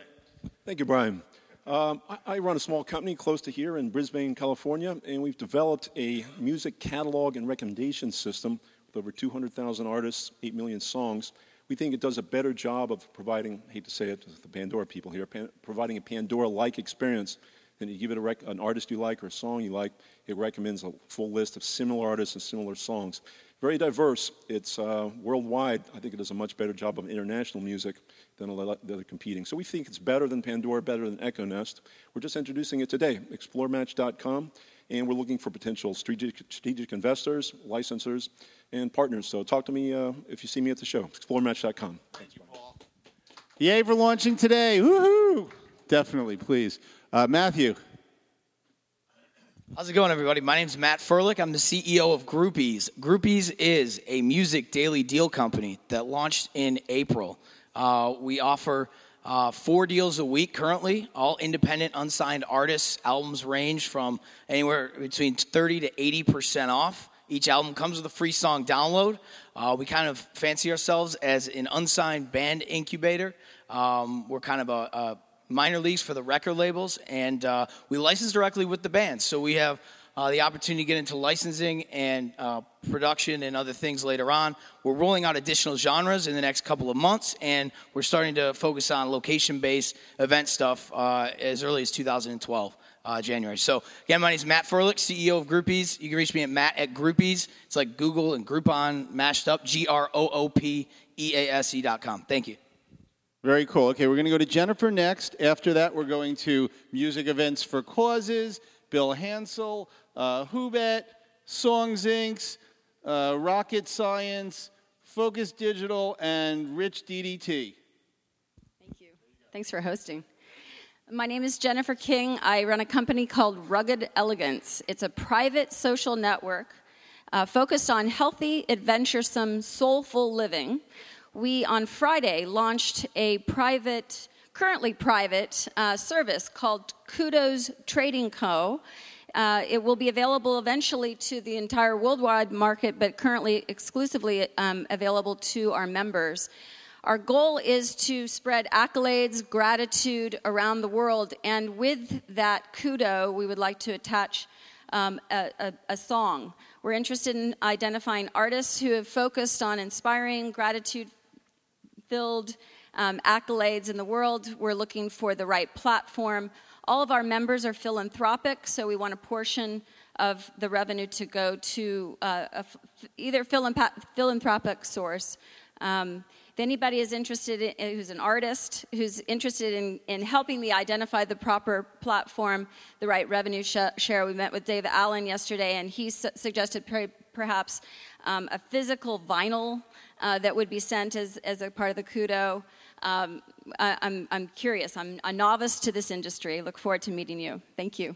Thank you, Brian. Um, I, I run a small company close to here in Brisbane, California, and we've developed a music catalog and recommendation system with over 200,000 artists, 8 million songs. We think it does a better job of providing, I hate to say it to the Pandora people here, pan, providing a Pandora like experience. Then you give it rec- an artist you like or a song you like, it recommends a full list of similar artists and similar songs. Very diverse. It's uh, worldwide. I think it does a much better job of international music than that are competing. So we think it's better than Pandora, better than Echo Nest. We're just introducing it today, explorematch.com, and we're looking for potential strategic, strategic investors, licensors, and partners. So talk to me uh, if you see me at the show, explorematch.com. Thank you. Paul. Yay for launching today. Woohoo! Definitely, please. Uh, Matthew. How's it going, everybody? My name's Matt Furlick. I'm the CEO of Groopease. Groopease is a music daily deal company that launched in April. Uh, we offer uh, four deals a week currently, all independent, unsigned artists. Albums range from anywhere between 30 to 80% off. Each album comes with a free song download. Uh, we kind of fancy ourselves as an unsigned band incubator. Um, we're kind of a, a minor leagues for the record labels, and uh, we license directly with the bands. So we have uh, the opportunity to get into licensing and uh, production and other things later on. We're rolling out additional genres in the next couple of months, and we're starting to focus on location based event stuff uh, as early as 2012. Uh, January. So again, my name is Matt Furlick, CEO of Groopease. You can reach me at Matt at Groopease. It's like Google and Groupon mashed up. G R O O P E A S E dot com. Thank you. Very cool. Okay, we're going to go to Jennifer next. After that, we're going to music events for causes, Bill Hansel, uh, Whobet, Songs Inc., uh, Rocket Science, Focus Digital, and Rich DDT. Thank you. Thanks for hosting. My name is Jennifer King. I run a company called Rugged Elegance. It's a private social network uh, focused on healthy, adventuresome, soulful living. We, on Friday, launched a private, currently private, uh, service called Kudos Trading Co. Uh, it will be available eventually to the entire worldwide market, but currently exclusively um, available to our members. Our goal is to spread accolades, gratitude around the world, and with that kudo, we would like to attach um, a, a, a song. We're interested in identifying artists who have focused on inspiring, gratitude filled um, accolades in the world. We're looking for the right platform. All of our members are philanthropic, so we want a portion of the revenue to go to uh, either philanthropic source. Um, if anybody is interested in, who's an artist, who's interested in, in helping me identify the proper platform, the right revenue sh- share, we met with Dave Allen yesterday, and he su- suggested per- perhaps um, a physical vinyl uh, that would be sent as, as a part of the kudo. Um, I, am I'm, I'm curious. I'm a novice to this industry. Look forward to meeting you. Thank you.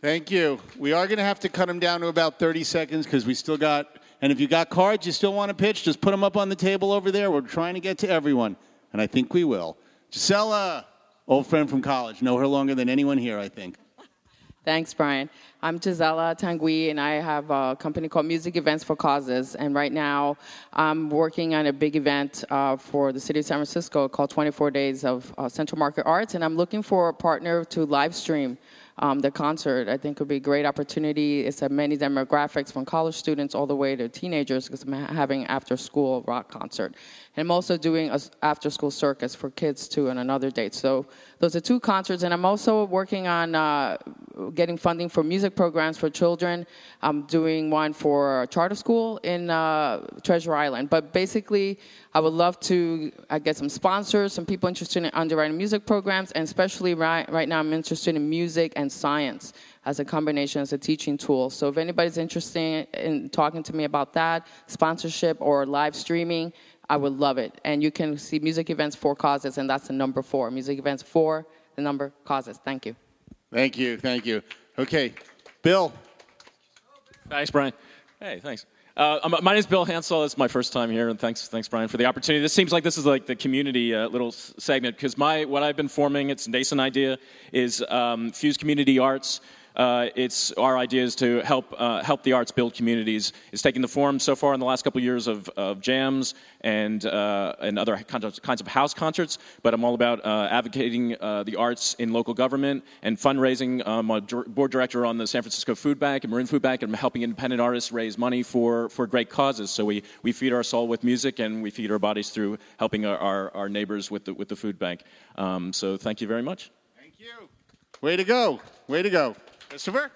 Thank you. We are going to have to cut them down to about 30 seconds because we still got and if you got cards you still want to pitch, just put them up on the table over there. We're trying to get to everyone, and I think we will. Gisela, old friend from college, know her longer than anyone here, I think. Thanks, Brian. I'm Gisela Tanguy, and I have a company called Music Events for Causes. And right now, I'm working on a big event uh, for the city of San Francisco called 24 Days of uh, Central Market Arts. And I'm looking for a partner to live stream um, the concert. I think it would be a great opportunity. It's a many demographics from college students all the way to teenagers because I'm having after school rock concert. And I'm also doing an after school circus for kids too on another date. So those are two concerts. And I'm also working on uh, getting funding for music programs for children. I'm doing one for charter school in uh, Treasure Island. But basically, I would love to I get some sponsors, some people interested in underwriting music programs, and especially right, right now I'm interested in music and science as a combination as a teaching tool. So if anybody's interested in talking to me about that, sponsorship or live streaming, I would love it. And you can see music events for causes, and that's the number four. Music events for the number causes. Thank you. Thank you. Thank you. Okay, Bill. Thanks, Brian. Hey, thanks. Uh, my name is Bill Hansel. It's my first time here, and thanks, thanks, Brian, for the opportunity. This seems like this is like the community uh, little segment because my what I've been forming, it's a nascent idea, is um, fuse community arts uh, it's our idea is to help uh, help the arts build communities. It's taking the form so far in the last couple of years of, of jams and uh, and other kinds of house concerts. But I'm all about uh, advocating uh, the arts in local government and fundraising. I'm a board director on the San Francisco Food Bank and Marin Food Bank, and I'm helping independent artists raise money for for great causes. So we we feed our soul with music and we feed our bodies through helping our, our, our neighbors with the with the food bank. Um, so thank you very much. Thank you. Way to go. Way to go. Christopher?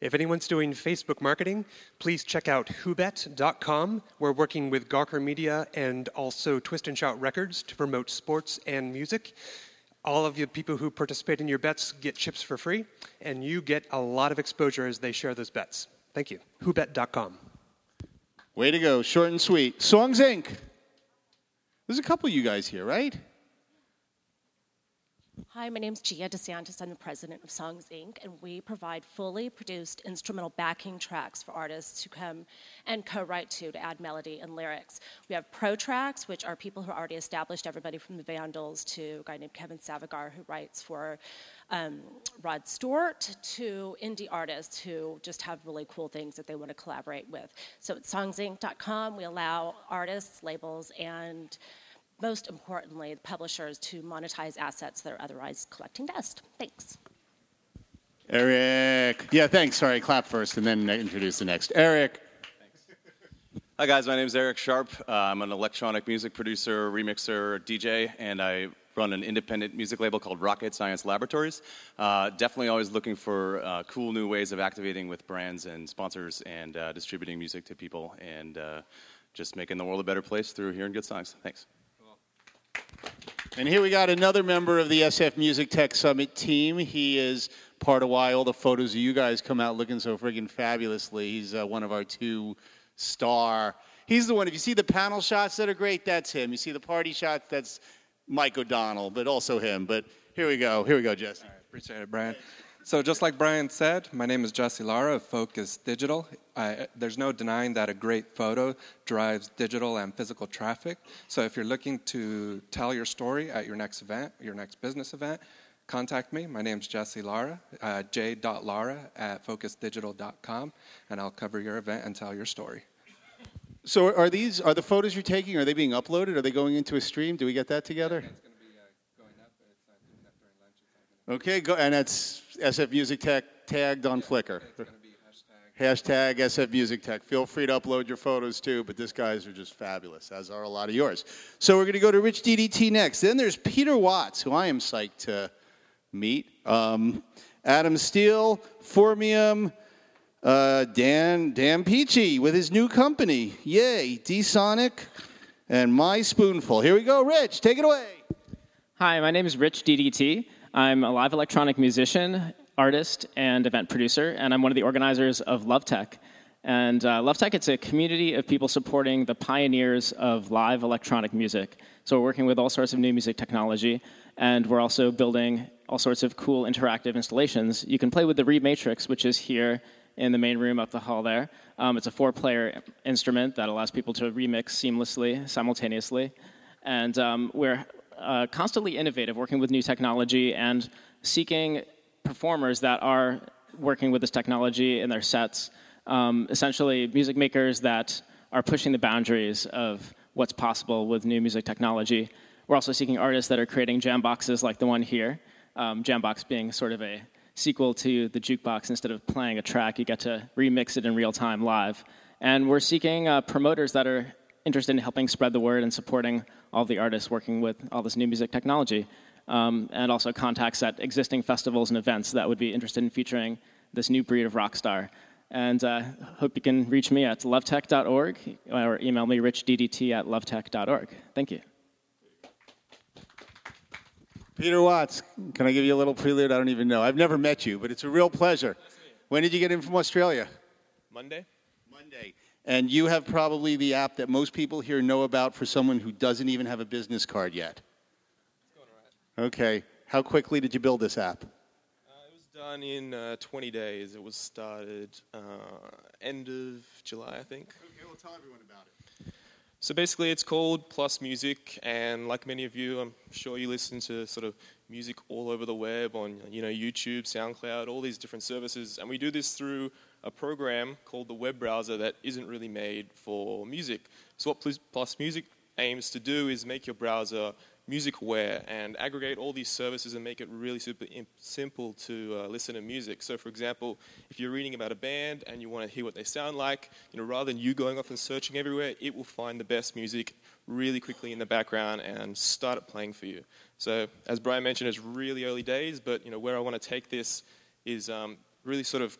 If anyone's doing Facebook marketing, please check out whobet.com. We're working with Gawker Media and also Twist and Shout Records to promote sports and music. All of you people who participate in your bets get chips for free, and you get a lot of exposure as they share those bets. Thank you. Whobet.com. Way to go. Short and sweet. Songs Inc. There's a couple of you guys here, right? Hi, my name is Gia DeSantis. I'm the president of Songs Inc., and we provide fully produced instrumental backing tracks for artists to come and co write to to add melody and lyrics. We have pro tracks, which are people who are already established, everybody from the Vandals to a guy named Kevin Savigar, who writes for um, Rod Stewart, to indie artists who just have really cool things that they want to collaborate with. So at songsinc.com, we allow artists, labels, and most importantly, the publishers to monetize assets that are otherwise collecting dust. Thanks. Eric. Yeah, thanks. Sorry, clap first and then introduce the next. Eric. Hi, guys. My name is Eric Sharp. Uh, I'm an electronic music producer, remixer, DJ, and I run an independent music label called Rocket Science Laboratories. Uh, definitely always looking for uh, cool new ways of activating with brands and sponsors and uh, distributing music to people and uh, just making the world a better place through hearing good songs. Thanks. And here we got another member of the SF Music Tech Summit team. He is part of why all the photos of you guys come out looking so friggin' fabulously. He's uh, one of our two star. He's the one, if you see the panel shots that are great, that's him. You see the party shots, that's Mike O'Donnell, but also him. But here we go. Here we go, Jesse. Appreciate it, Brian. So, just like Brian said, my name is Jesse Lara of Focus Digital. I, there's no denying that a great photo drives digital and physical traffic. So, if you're looking to tell your story at your next event, your next business event, contact me. My name is Jesse Lara, uh, j.lara at focusdigital.com, and I'll cover your event and tell your story. So, are these are the photos you're taking? Are they being uploaded? Are they going into a stream? Do we get that together? Okay, go, and that's SF Music Tech tagged on Flickr. Hashtag SF Music Tech. Feel free to upload your photos too, but these guys are just fabulous, as are a lot of yours. So we're going to go to Rich DDT next. Then there's Peter Watts, who I am psyched to meet. Um, Adam Steele, Formium, uh, Dan Dan Peachy with his new company. Yay, D-Sonic and My Spoonful. Here we go, Rich. Take it away. Hi, my name is Rich DDT. I'm a live electronic musician, artist, and event producer, and I'm one of the organizers of Love Tech. And uh, Love Tech, it's a community of people supporting the pioneers of live electronic music. So we're working with all sorts of new music technology, and we're also building all sorts of cool interactive installations. You can play with the Reed Matrix, which is here in the main room up the hall there. Um, it's a four-player instrument that allows people to remix seamlessly, simultaneously. And um, we're uh, constantly innovative, working with new technology and seeking performers that are working with this technology in their sets. Um, essentially, music makers that are pushing the boundaries of what's possible with new music technology. We're also seeking artists that are creating jam boxes like the one here. Um, Jambox being sort of a sequel to the jukebox. Instead of playing a track, you get to remix it in real time live. And we're seeking uh, promoters that are interested in helping spread the word and supporting all the artists working with all this new music technology, um, and also contacts at existing festivals and events that would be interested in featuring this new breed of rock star. And uh, hope you can reach me at lovetech.org or email me richddt at lovetech.org. Thank you. Peter Watts, can I give you a little prelude? I don't even know. I've never met you, but it's a real pleasure. When did you get in from Australia? Monday. Monday. And you have probably the app that most people here know about for someone who doesn't even have a business card yet. Okay. How quickly did you build this app? It was done in uh, 20 days. It was started uh, end of July, I think. Okay, well, tell everyone about it. So basically, it's called Plus Music, and like many of you, I'm sure you listen to sort of music all over the web on you know YouTube, SoundCloud, all these different services, and we do this through a program called the web browser that isn't really made for music. So what Plus Music aims to do is make your browser music aware and aggregate all these services and make it really super simple to uh, listen to music. So, for example, if you're reading about a band and you want to hear what they sound like, you know, rather than you going off and searching everywhere, it will find the best music really quickly in the background and start it playing for you. So, as Brian mentioned, it's really early days, but you know, where I want to take this is um, really sort of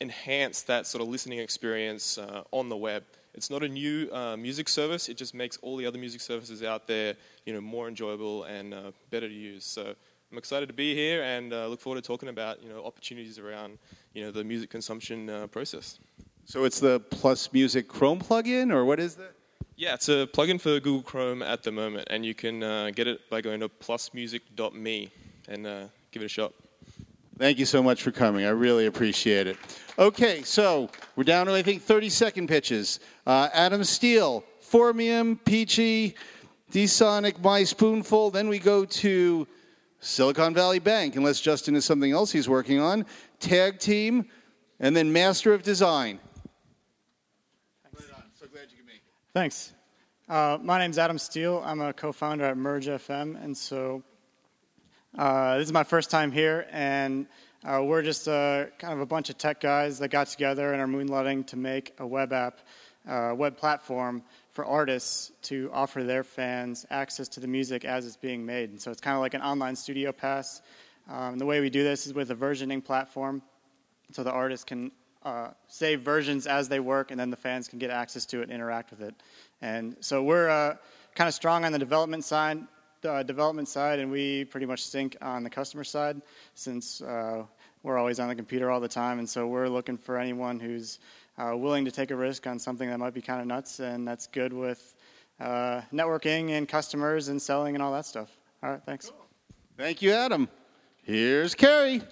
enhance that sort of listening experience uh, on the web. It's not a new uh, music service. It just makes all the other music services out there, you know, more enjoyable and uh, better to use. So I'm excited to be here and uh, look forward to talking about, you know, opportunities around, you know, the music consumption uh, process. So it's the Plus Music Chrome plugin, or what is that? Yeah, it's a plugin for Google Chrome at the moment, and you can uh, get it by going to plusmusic.me and uh, give it a shot. Thank you so much for coming. I really appreciate it. Okay, so we're down to, I think, 30 second pitches. Uh, Adam Steele, Formium, Peachy, D-Sonic, My Spoonful. Then we go to Silicon Valley Bank, unless Justin has something else he's working on. Tag Team, and then Master of Design. Thanks. Uh, my name's Adam Steele. I'm a co-founder at Merge FM, and so uh, this is my first time here, and uh, we're just uh, kind of a bunch of tech guys that got together and are moonlighting to make a web app, uh, web platform for artists to offer their fans access to the music as it's being made. And so it's kind of like an online studio pass. Um, the way we do this is with a versioning platform, so the artists can uh, save versions as they work, and then the fans can get access to it and interact with it. And so we're uh, kind of strong on the development side, uh, development side, and we pretty much stink on the customer side, since uh, we're always on the computer all the time. And so we're looking for anyone who's uh, willing to take a risk on something that might be kind of nuts, and that's good with uh, networking and customers and selling and all that stuff. All right, thanks. Thank you, Adam. Here's Kerry.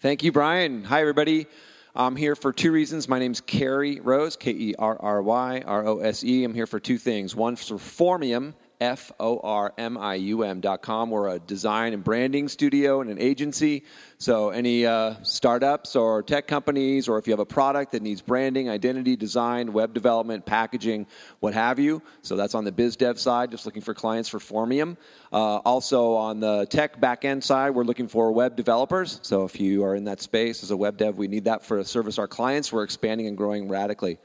Thank you, Brian. Hi, everybody. I'm here for two reasons. My name's Carrie Rose, K E R R Y R O S E. I'm here for two things. One for Formium, F O R M I U M dot com. We're a design and branding studio and an agency. So, any uh, startups or tech companies, or if you have a product that needs branding, identity, design, web development, packaging, what have you. So, that's on the biz dev side, just looking for clients for Formium. Uh, also, on the tech backend side, we're looking for web developers. So, if you are in that space as a web dev, we need that for service our clients. We're expanding and growing radically.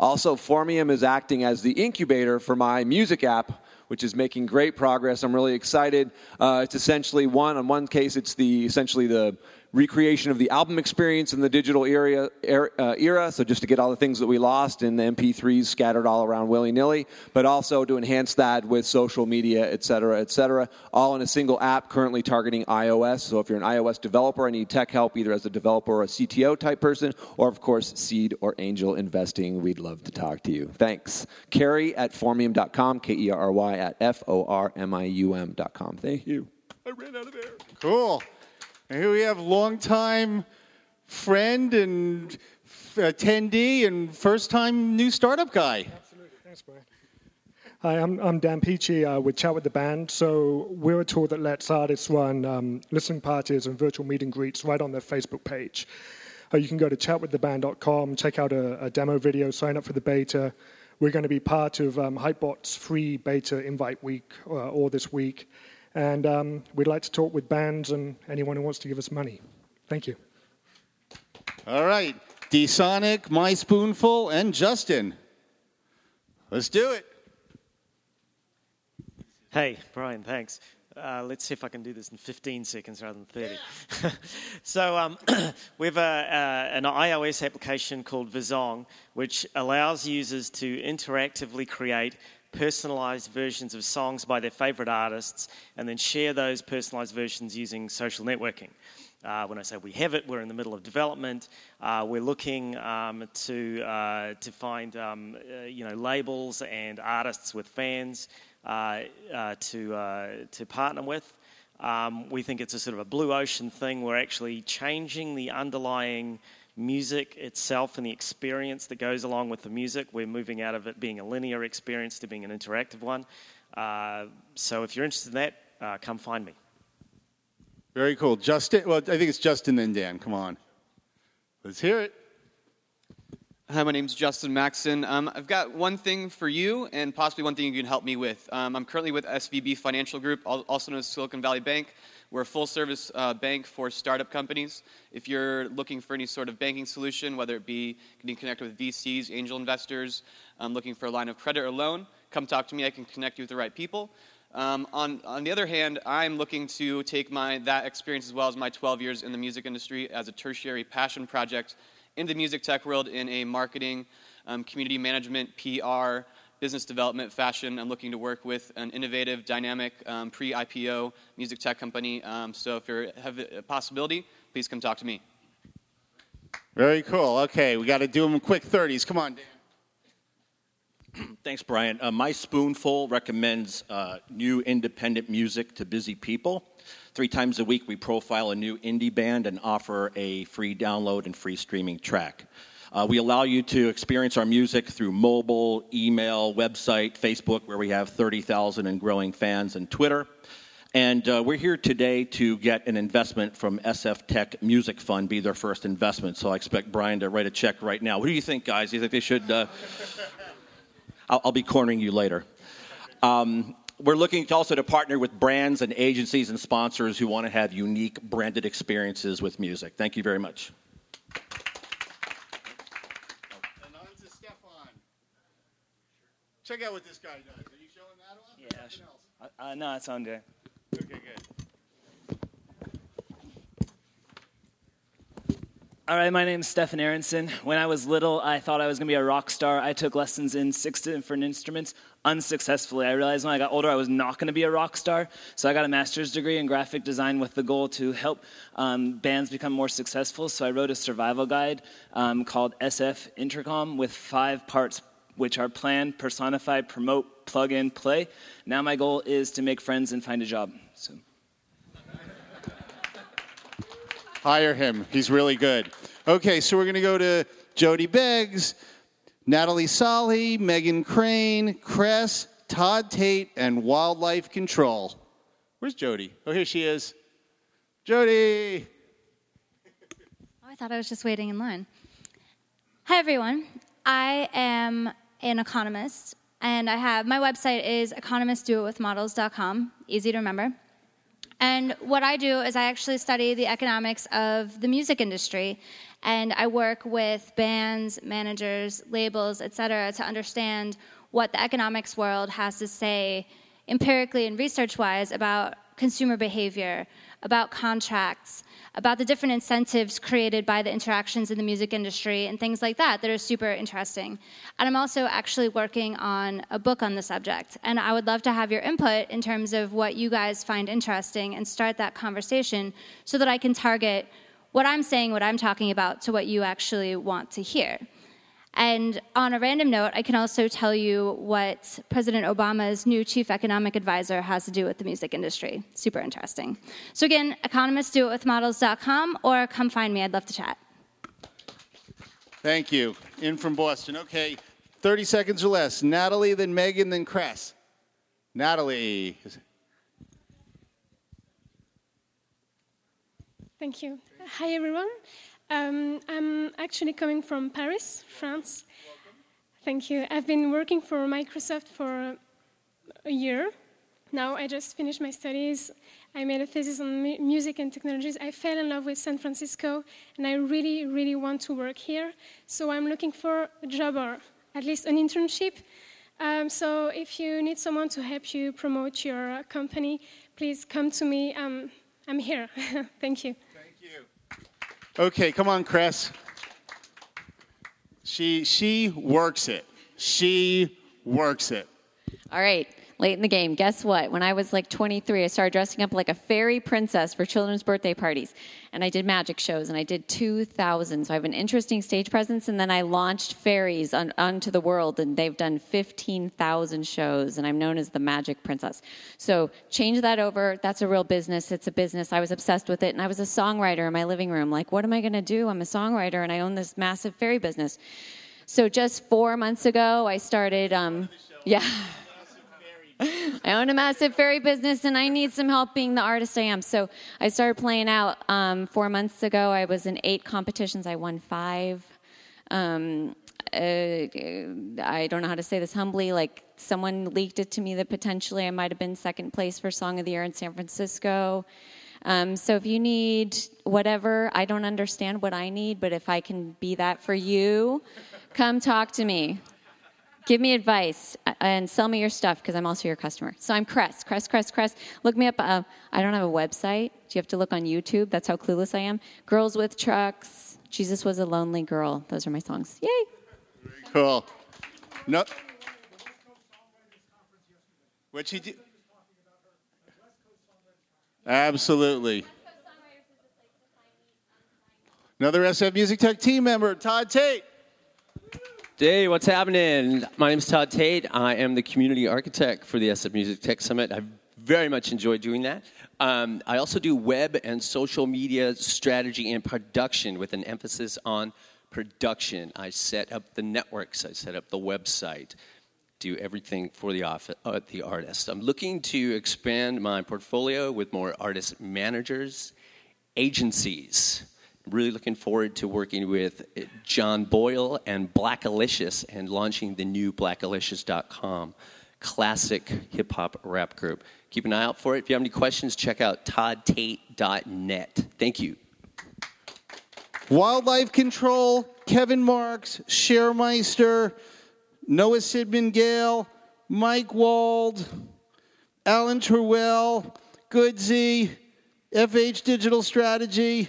Also, Formium is acting as the incubator for my music app which is making great progress. I'm really excited. Uh, it's essentially one, in one case, it's the essentially the recreation of the album experience in the digital era, era, uh, era, so just to get all the things that we lost in the MP3s scattered all around willy nilly, but also to enhance that with social media, et cetera, et cetera, all in a single app currently targeting iOS. So if you're an iOS developer and need tech help, either as a developer or a CTO type person, or of course, seed or angel investing, we'd love to talk to you. Thanks. Kerry at formium.com, K E R R Y at F O R M I U M.com. Thank you. I ran out of air. Cool. And here we have longtime friend and attendee and first time new startup guy. Absolutely. Thanks, Brian. Hi, I'm, I'm Dan Peachy uh, with Chat with the Band. So we're a tool that lets artists run um, listening parties and virtual meet and greets right on their Facebook page. Uh, you can go to chatwiththeband.com, check out a, a, demo video, sign up for the beta. We're going to be part of um, Hypebot's free beta invite week uh, all this week. And um, we'd like to talk with bands and anyone who wants to give us money. Thank you. All right. D-Sonic, My Spoonful, and Justin. Let's do it. Hey, Brian, thanks. Uh, let's see if I can do this in 15 seconds rather than 30. Yeah. *laughs* so um, *clears throat* we have a, uh, an iOS application called Vizong, which allows users to interactively create personalized versions of songs by their favorite artists and then share those personalized versions using social networking. Uh, when I say we have it, we're in the middle of development. Uh, we're looking um, to uh, to find um, uh, you know labels and artists with fans uh, uh, to to partner with. Um, we think it's a sort of a blue ocean thing. We're actually changing the underlying music itself and the experience that goes along with the music. We're moving out of it being a linear experience to being an interactive one. Uh, so if you're interested in that, uh, come find me. Very cool. Justin, well, I think it's Justin and Dan. Come on. Let's hear it. Hi, my name is Justin Maxson. Um, I've got one thing for you and possibly one thing you can help me with. Um, I'm currently with SVB Financial Group, also known as Silicon Valley Bank. We're a full service uh, bank for startup companies. If you're looking for any sort of banking solution, whether it be getting connected with VCs, angel investors, um, looking for a line of credit or loan, come talk to me. I can connect you with the right people. Um, on, on the other hand, I'm looking to take my, that experience as well as my 12 years in the music industry as a tertiary passion project in the music tech world in a marketing, um, community management, PR, business development fashion. I'm looking to work with an innovative, dynamic, um, pre IPO music tech company. Um, so if you have a possibility, please come talk to me. Very cool. Okay, we got to do them quick 30s. Come on, Dan. *clears throat* Thanks, Brian. Uh, My Spoonful recommends uh, new independent music to busy people. Three times a week, we profile a new indie band and offer a free download and free streaming track. Uh, we allow you to experience our music through mobile, email, website, Facebook, where we have 30,000 and growing fans, and Twitter. And uh, we're here today to get an investment from SF Tech Music Fund, be their first investment. So I expect Brian to write a check right now. What do you think, guys? Do you think they should? Uh... *laughs* I'll, I'll, be cornering you later. Um, we're looking to also to partner with brands and agencies and sponsors who want to have unique branded experiences with music. Thank you very much. Check out what this guy does. Are you showing that off? Yeah. Uh, no, it's on there. Okay, good. All right, my name is Stefan Aronson. When I was little, I thought I was going to be a rock star. I took lessons in six different instruments unsuccessfully. I realized when I got older, I was not going to be a rock star. So I got a master's degree in graphic design with the goal to help um, bands become more successful. So I wrote a survival guide um, called SF Intercom with five parts, which are plan, personify, promote, plug in, play. Now my goal is to make friends and find a job. So. Hire him. He's really good. Okay, so we're going to go to Jodi Beggs, Natalie Solly, Megan Crane, Cress, Todd Tate, and Wildlife Control. Where's Jodi? Oh, here she is. Jodi! Oh, I thought I was just waiting in line. Hi, everyone. I am an economist, and I have my website is economistdoitwithmodels.com. Easy to remember. And what I do is I actually study the economics of the music industry, and I work with bands, managers, labels, et cetera, to understand what the economics world has to say empirically and research wise about consumer behavior, about contracts, about the different incentives created by the interactions in the music industry and things like that that are super interesting. And I'm also actually working on a book on the subject. And I would love to have your input in terms of what you guys find interesting and start that conversation so that I can target what I'm saying, what I'm talking about, to what you actually want to hear. And on a random note, I can also tell you what President Obama's new chief economic advisor has to do with the music industry. Super interesting. So, again, economistdoitwithmodels.com or come find me. I'd love to chat. Thank you. In from Boston. Okay, 30 seconds or less. Natalie, then Megan, then Cress. Natalie. Thank you. Hi, everyone. Um, I'm actually coming from Paris, France. Thank you. I've been working for Microsoft for a year. Now I just finished my studies. I made a thesis on mu- music and technologies. I fell in love with San Francisco, and I really, really want to work here. So I'm looking for a job or at least an internship. Um, so if you need someone to help you promote your company, please come to me. Um, I'm here. *laughs* Thank you. Okay, come on, Chris. She she works it. She works it. All right, late in the game. Guess what? When I was like 23, I started dressing up like a fairy princess for children's birthday parties. And I did magic shows, and I did 2,000. So I have an interesting stage presence. And then I launched fairies on, onto the world, and they've done 15,000 shows, and I'm known as the magic princess. So change that over. That's a real business. It's a business. I was obsessed with it, and I was a songwriter in my living room. Like, what am I going to do? I'm a songwriter, and I own this massive fairy business. So just four months ago, I started. Um, yeah. *laughs* *laughs* I own a massive fairy business and I need some help being the artist I am. So I started playing out um, four months ago. I was in eight competitions. I won five. Um, uh, I don't know how to say this humbly. Like someone leaked it to me that potentially I might have been second place for Song of the Year in San Francisco. Um, so if you need whatever, I don't understand what I need, but if I can be that for you, come talk to me give me advice uh, and sell me your stuff because I'm also your customer. So I'm Cress, Cress, Cress, Cress. Look me up. Uh, I don't have a website. Do You have to look on YouTube. That's how clueless I am. Girls with Trucks. Jesus was a lonely girl. Those are my songs. Yay. Cool. No. What she do? Absolutely. Another SF Music Tech team member, Todd Tate. Hey, what's happening? My name is Todd Tate. I am the community architect for the SF Music Tech Summit. I very much enjoy doing that. Um, I also do web and social media strategy and production with an emphasis on production. I set up the networks, I set up the website, do everything for the, office, uh, the artist. I'm looking to expand my portfolio with more artist managers, agencies. Really looking forward to working with John Boyle and Blackalicious and launching the new blackalicious.com classic hip hop rap group. Keep an eye out for it. If you have any questions, check out toddtate.net. Thank you. Wildlife Control, Kevin Marks, Sharemeister, Noah Sidman Gale, Mike Wald, Alan Terwell, Goodsy, FH Digital Strategy,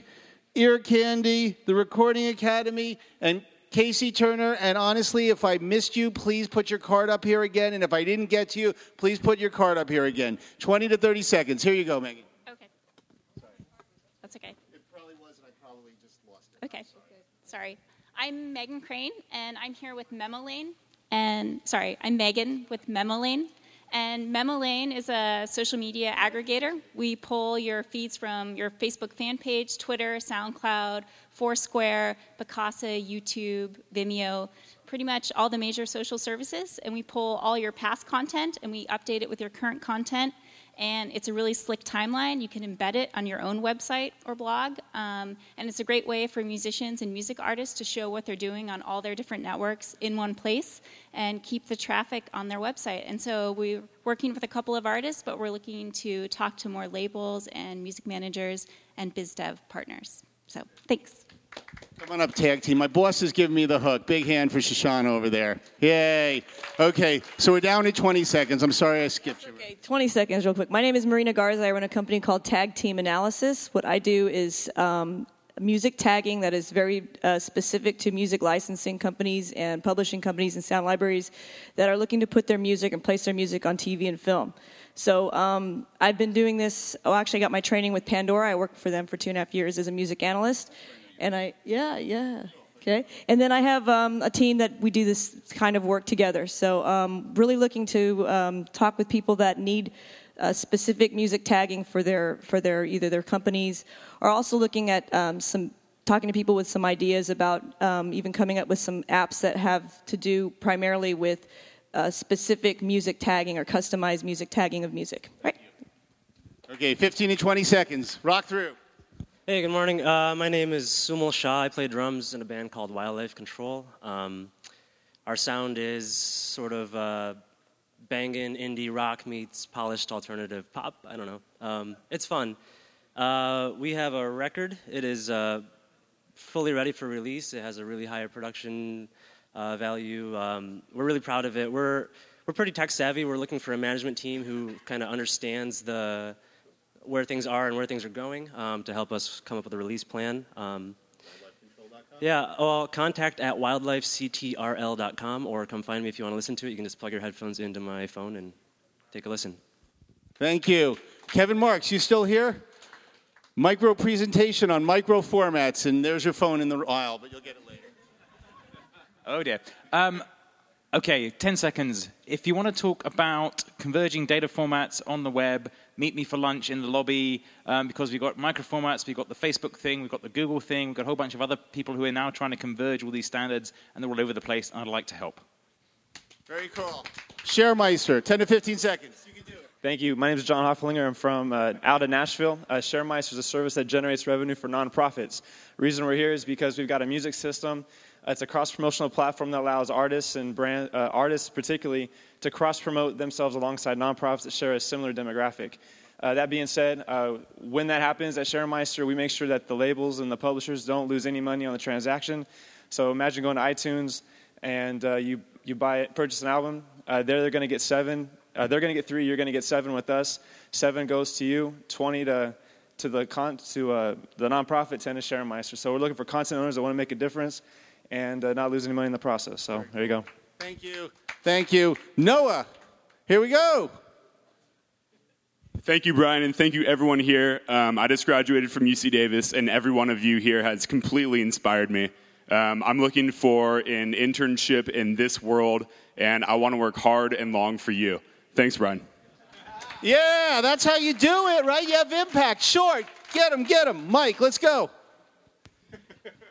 Ear Candy, the Recording Academy, and Casey Turner. And honestly, if I missed you, please put your card up here again. And if I didn't get to you, please put your card up here again. 20 to 30 seconds. Here you go, Megan. Okay. Sorry. That's okay. It probably was, and I probably just lost it. Okay. Sorry. I'm Megan Crane, and I'm here with Memolane. And sorry, I'm Megan with Memolane. And Memolane is a social media aggregator. We pull your feeds from your Facebook fan page, Twitter, SoundCloud, Foursquare, Picasa, YouTube, Vimeo, pretty much all the major social services. And we pull all your past content and we update it with your current content and it's a really slick timeline. You can embed it on your own website or blog, um, and it's a great way for musicians and music artists to show what they're doing on all their different networks in one place and keep the traffic on their website. And so we're working with a couple of artists, but we're looking to talk to more labels and music managers and biz dev partners. So thanks. Come on up, tag team. My boss is giving me the hook. Big hand for Shoshana over there. Yay. Okay, so we're down to 20 seconds. I'm sorry I skipped you. Okay, 20 seconds, real quick. My name is Marina Garza. I run a company called Tag Team Analysis. What I do is um, music tagging that is very uh, specific to music licensing companies and publishing companies and sound libraries that are looking to put their music and place their music on TV and film. So um, I've been doing this. Oh, actually, I got my training with Pandora. I worked for them for two and a half years as a music analyst and I yeah yeah okay and then I have um, a team that we do this kind of work together. So um, really looking to um, talk with people that need uh, specific music tagging for their for their either their companies or also looking at um, some talking to people with some ideas about um, even coming up with some apps that have to do primarily with uh, specific music tagging or customized music tagging of music. Right. Okay, 15 to 20 seconds. Rock through. Hey, good morning. Uh, my name is Sumal Shah. I play drums in a band called Wildlife Control. Um, our sound is sort of uh, banging indie rock meets polished alternative pop. I don't know. Um, it's fun. Uh, we have a record. It is uh, fully ready for release. It has a really high production uh, value. Um, we're really proud of it. We're we're pretty tech savvy. We're looking for a management team who kind of understands the where things are and where things are going um, to help us come up with a release plan. Um, yeah, well, contact at wildlifectrl.com or come find me if you want to listen to it. You can just plug your headphones into my phone and take a listen. Thank you. Kevin Marks, you still here? Micro presentation on micro formats, and there's your phone in the aisle, but you'll get it later. Oh dear. Um, okay, 10 seconds. If you want to talk about converging data formats on the web, meet me for lunch in the lobby um, because we've got microformats, we've got the Facebook thing, we've got the Google thing, we've got a whole bunch of other people who are now trying to converge all these standards, and they're all over the place, and I'd like to help. Very cool. Sharemeister, 10 to 15 seconds. Thank you. My name is John Hofflinger. I'm from uh, out of Nashville. Uh, Sharemeister is a service that generates revenue for nonprofits. The reason we're here is because we've got a music system. It's a cross-promotional platform that allows artists and brand uh, artists, particularly, to cross-promote themselves alongside nonprofits that share a similar demographic. Uh, that being said, uh, when that happens at Sharemeister, we make sure that the labels and the publishers don't lose any money on the transaction. So imagine going to iTunes and uh, you you buy it, purchase an album. Uh, there they're going to get seven. Uh, they're going to get three. You're going to get seven with us. Seven goes to you. Twenty to to the con- to uh, the nonprofit. Ten to Sharemeister. So we're looking for content owners that want to make a difference and not lose any money in the process. So there you go. Thank you. Thank you, Noah. Here we go. Thank you, Brian, and thank you, everyone here. Um, I just graduated from UC Davis, and every one of you here has completely inspired me. Um, I'm looking for an internship in this world, and I want to work hard and long for you. Thanks, Brian. Yeah, that's how you do it, right? You have impact. Short. Get him, get him. Mike, let's go.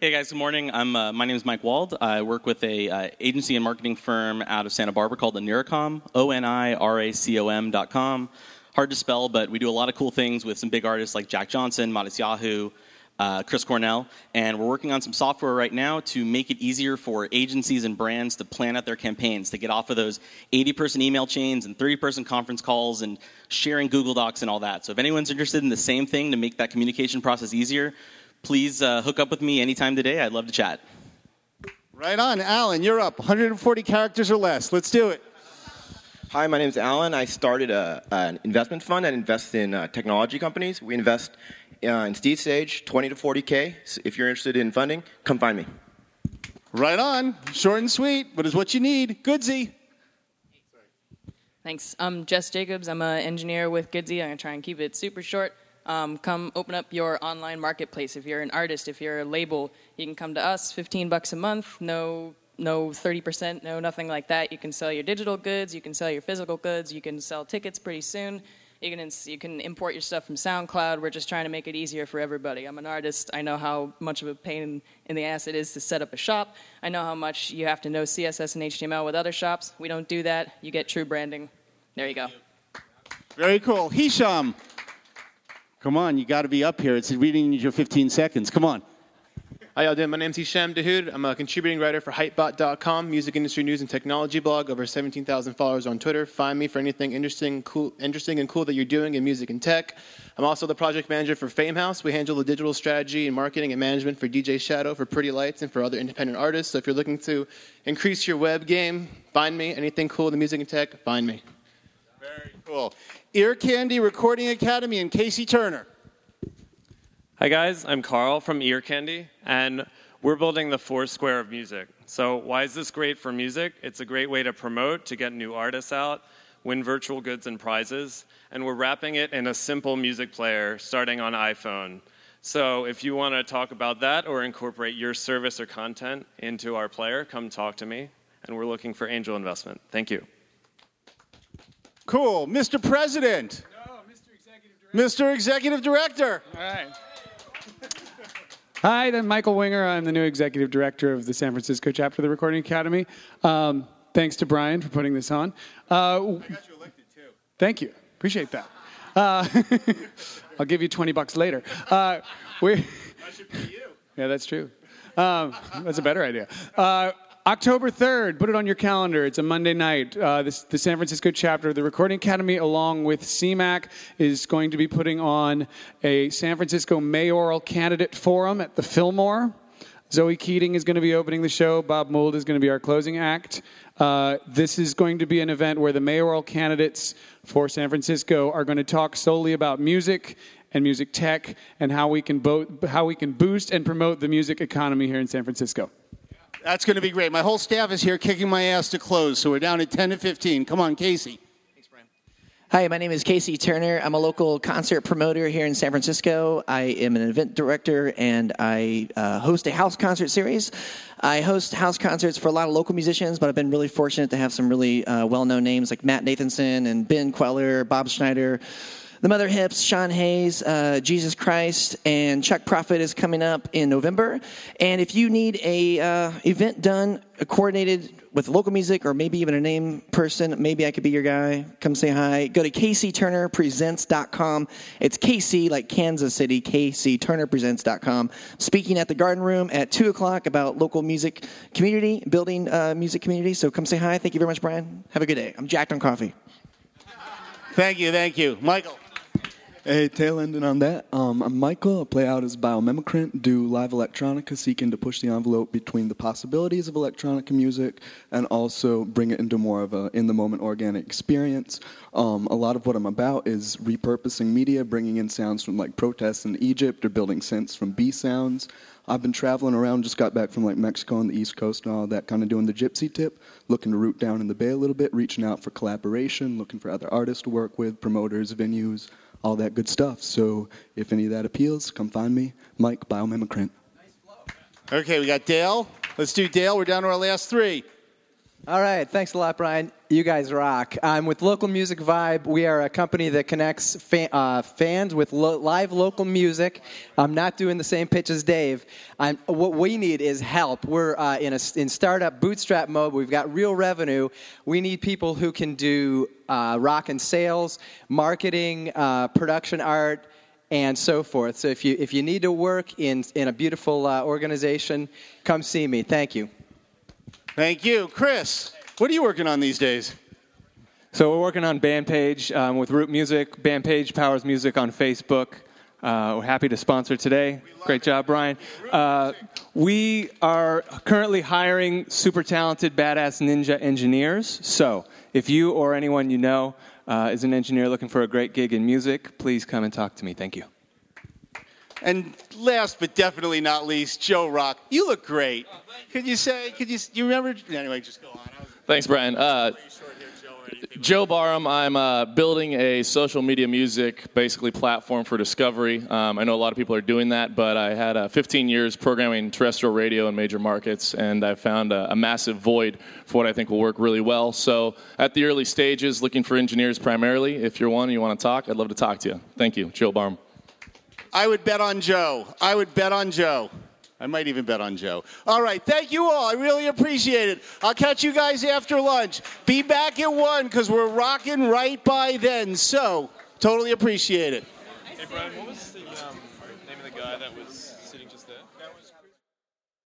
Hey guys, good morning. I'm, uh, my name is Mike Wald. I work with a uh, agency and marketing firm out of Santa Barbara called Oniracom, O-N-I-R-A-C-O-M dot com. Hard to spell, but we do a lot of cool things with some big artists like Jack Johnson, Modest Yahoo, uh, Chris Cornell, and we're working on some software right now to make it easier for agencies and brands to plan out their campaigns, to get off of those 80 person email chains and 30 person conference calls and sharing Google Docs and all that. So if anyone's interested in the same thing to make that communication process easier, please uh, hook up with me anytime today. I'd love to chat. Right on. Alan, you're up. 140 characters or less. Let's do it. Hi, my name is Alan. I started a, an investment fund that invests in uh, technology companies. We invest uh, in seed stage, 20 to 40K. So if you're interested in funding, come find me. Right on. Short and sweet, but it's what you need. Goodsy. Thanks. I'm Jess Jacobs. I'm an engineer with Goodsy. I'm going to try and keep it super short. Um, come open up your online marketplace. If you're an artist, if you're a label, you can come to us. 15 bucks a month. No, no 30%. No nothing like that. You can sell your digital goods. You can sell your physical goods. You can sell tickets pretty soon. You can you can import your stuff from SoundCloud. We're just trying to make it easier for everybody. I'm an artist. I know how much of a pain in the ass it is to set up a shop. I know how much you have to know CSS and HTML with other shops. We don't do that. You get true branding. There you go. Very cool. Hisham. Come on, you got to be up here. It's reading your 15 seconds. Come on. Hi, y'all doing? My name's Hisham Dawoud. I'm a contributing writer for Hypebot.com, music industry news and technology blog. Over 17,000 followers on Twitter. Find me for anything interesting, cool, interesting and cool that you're doing in music and tech. I'm also the project manager for Famehouse. We handle the digital strategy and marketing and management for DJ Shadow, for Pretty Lights, and for other independent artists. So if you're looking to increase your web game, find me. Anything cool in the music and tech, find me. Very cool. Ear Candy Recording Academy and Casey Turner. Hi, guys. I'm Carl from Ear Candy, and we're building the Foursquare of music. So, why is this great for music? It's a great way to promote, to get new artists out, win virtual goods and prizes, and we're wrapping it in a simple music player starting on iPhone. So, if you want to talk about that or incorporate your service or content into our player, come talk to me. And we're looking for angel investment. Thank you. Cool. Mr. President. No, Mr. Executive Director. Mr. Executive Director. All right. Hi, I'm Michael Winger. I'm the new executive director of the San Francisco chapter of the Recording Academy. Um, thanks to Brian for putting this on. Uh, I got you elected too. Thank you. Appreciate that. Uh, *laughs* I'll give you 20 bucks later. Uh, *laughs* we that should be you. Yeah, that's true. Um, that's a better idea. October 3rd, put it on your calendar. It's a Monday night. Uh, this, the San Francisco chapter of the Recording Academy, along with CMAC, is going to be putting on a San Francisco mayoral candidate forum at the Fillmore. Zoe Keating is going to be opening the show. Bob Mould is going to be our closing act. Uh, this is going to be an event where the mayoral candidates for San Francisco are going to talk solely about music and music tech and how we can, bo- how we can boost and promote the music economy here in San Francisco. That's going to be great. My whole staff is here kicking my ass to close, so we're down at 10 to 15. Come on, Casey. Hi, my name is Casey Turner. I'm a local concert promoter here in San Francisco. I am an event director and I uh, host a house concert series. I host house concerts for a lot of local musicians, but I've been really fortunate to have some really uh, well known names like Matt Nathanson and Ben Kweller, Bob Schneider. The Mother Hips, Sean Hayes, uh, Jesus Christ, and Chuck Prophet is coming up in November. And if you need a uh, event done, coordinated with local music, or maybe even a name person, maybe I could be your guy. Come say hi. Go to KCTurnerPresents.com. It's KC like Kansas City, KCTurnerPresents.com. Speaking at the Garden Room at two o'clock about local music community, building uh, music community. So come say hi. Thank you very much, Brian. Have a good day. I'm jacked on coffee. Thank you, thank you. Michael. Hey, tail ending on that. Um, I'm Michael. I play out as biomimicrant, do live electronica, seeking to push the envelope between the possibilities of electronica music and also bring it into more of a in the moment organic experience. Um, a lot of what I'm about is repurposing media, bringing in sounds from like protests in Egypt or building synths from B sounds. I've been traveling around, just got back from like Mexico and the East Coast and all that, kind of doing the gypsy tip, looking to root down in the Bay a little bit, reaching out for collaboration, looking for other artists to work with, promoters, venues, all that good stuff. So if any of that appeals, come find me, Mike Biomimicrant. Okay, we got Dale. Let's do Dale. We're down to our last three. All right, thanks a lot, Brian. You guys rock. I'm with Local Music Vibe. We are a company that connects uh, fans with lo- live local music. I'm not doing the same pitch as Dave. I'm, what we need is help. We're uh, in a in startup bootstrap mode. We've got real revenue. We need people who can do uh, rock and sales, marketing, uh, production art, and so forth. So if you if you need to work in in a beautiful uh, organization, come see me. Thank you. Thank you. Chris, what are you working on these days? So we're working on Bandpage um, with Root Music. Bandpage powers music on Facebook. Uh, we're happy to sponsor today. Great job, Brian. Uh, we are currently hiring super talented, badass ninja engineers. So if you or anyone you know uh, is an engineer looking for a great gig in music, please come and talk to me. Thank you. And last but definitely not least, Joe Rock. You look great. Could you say? Could you? You remember? Anyway, just go on. Thanks, Brian. Uh, Joe Barham. I'm uh, building a social media music basically platform for discovery. Um, I know a lot of people are doing that, but I had uh, 15 years programming terrestrial radio in major markets, and I found a, a massive void for what I think will work really well. So at the early stages, looking for engineers primarily. If you're one and you want to talk, I'd love to talk to you. Thank you, Joe Barham. I would bet on Joe. I would bet on Joe. I might even bet on Joe. All right, thank you all. I really appreciate it. I'll catch you guys after lunch. Be back at one because we're rocking right by then. So, totally appreciate it. Hey, Brian, what was the um, name of the guy that was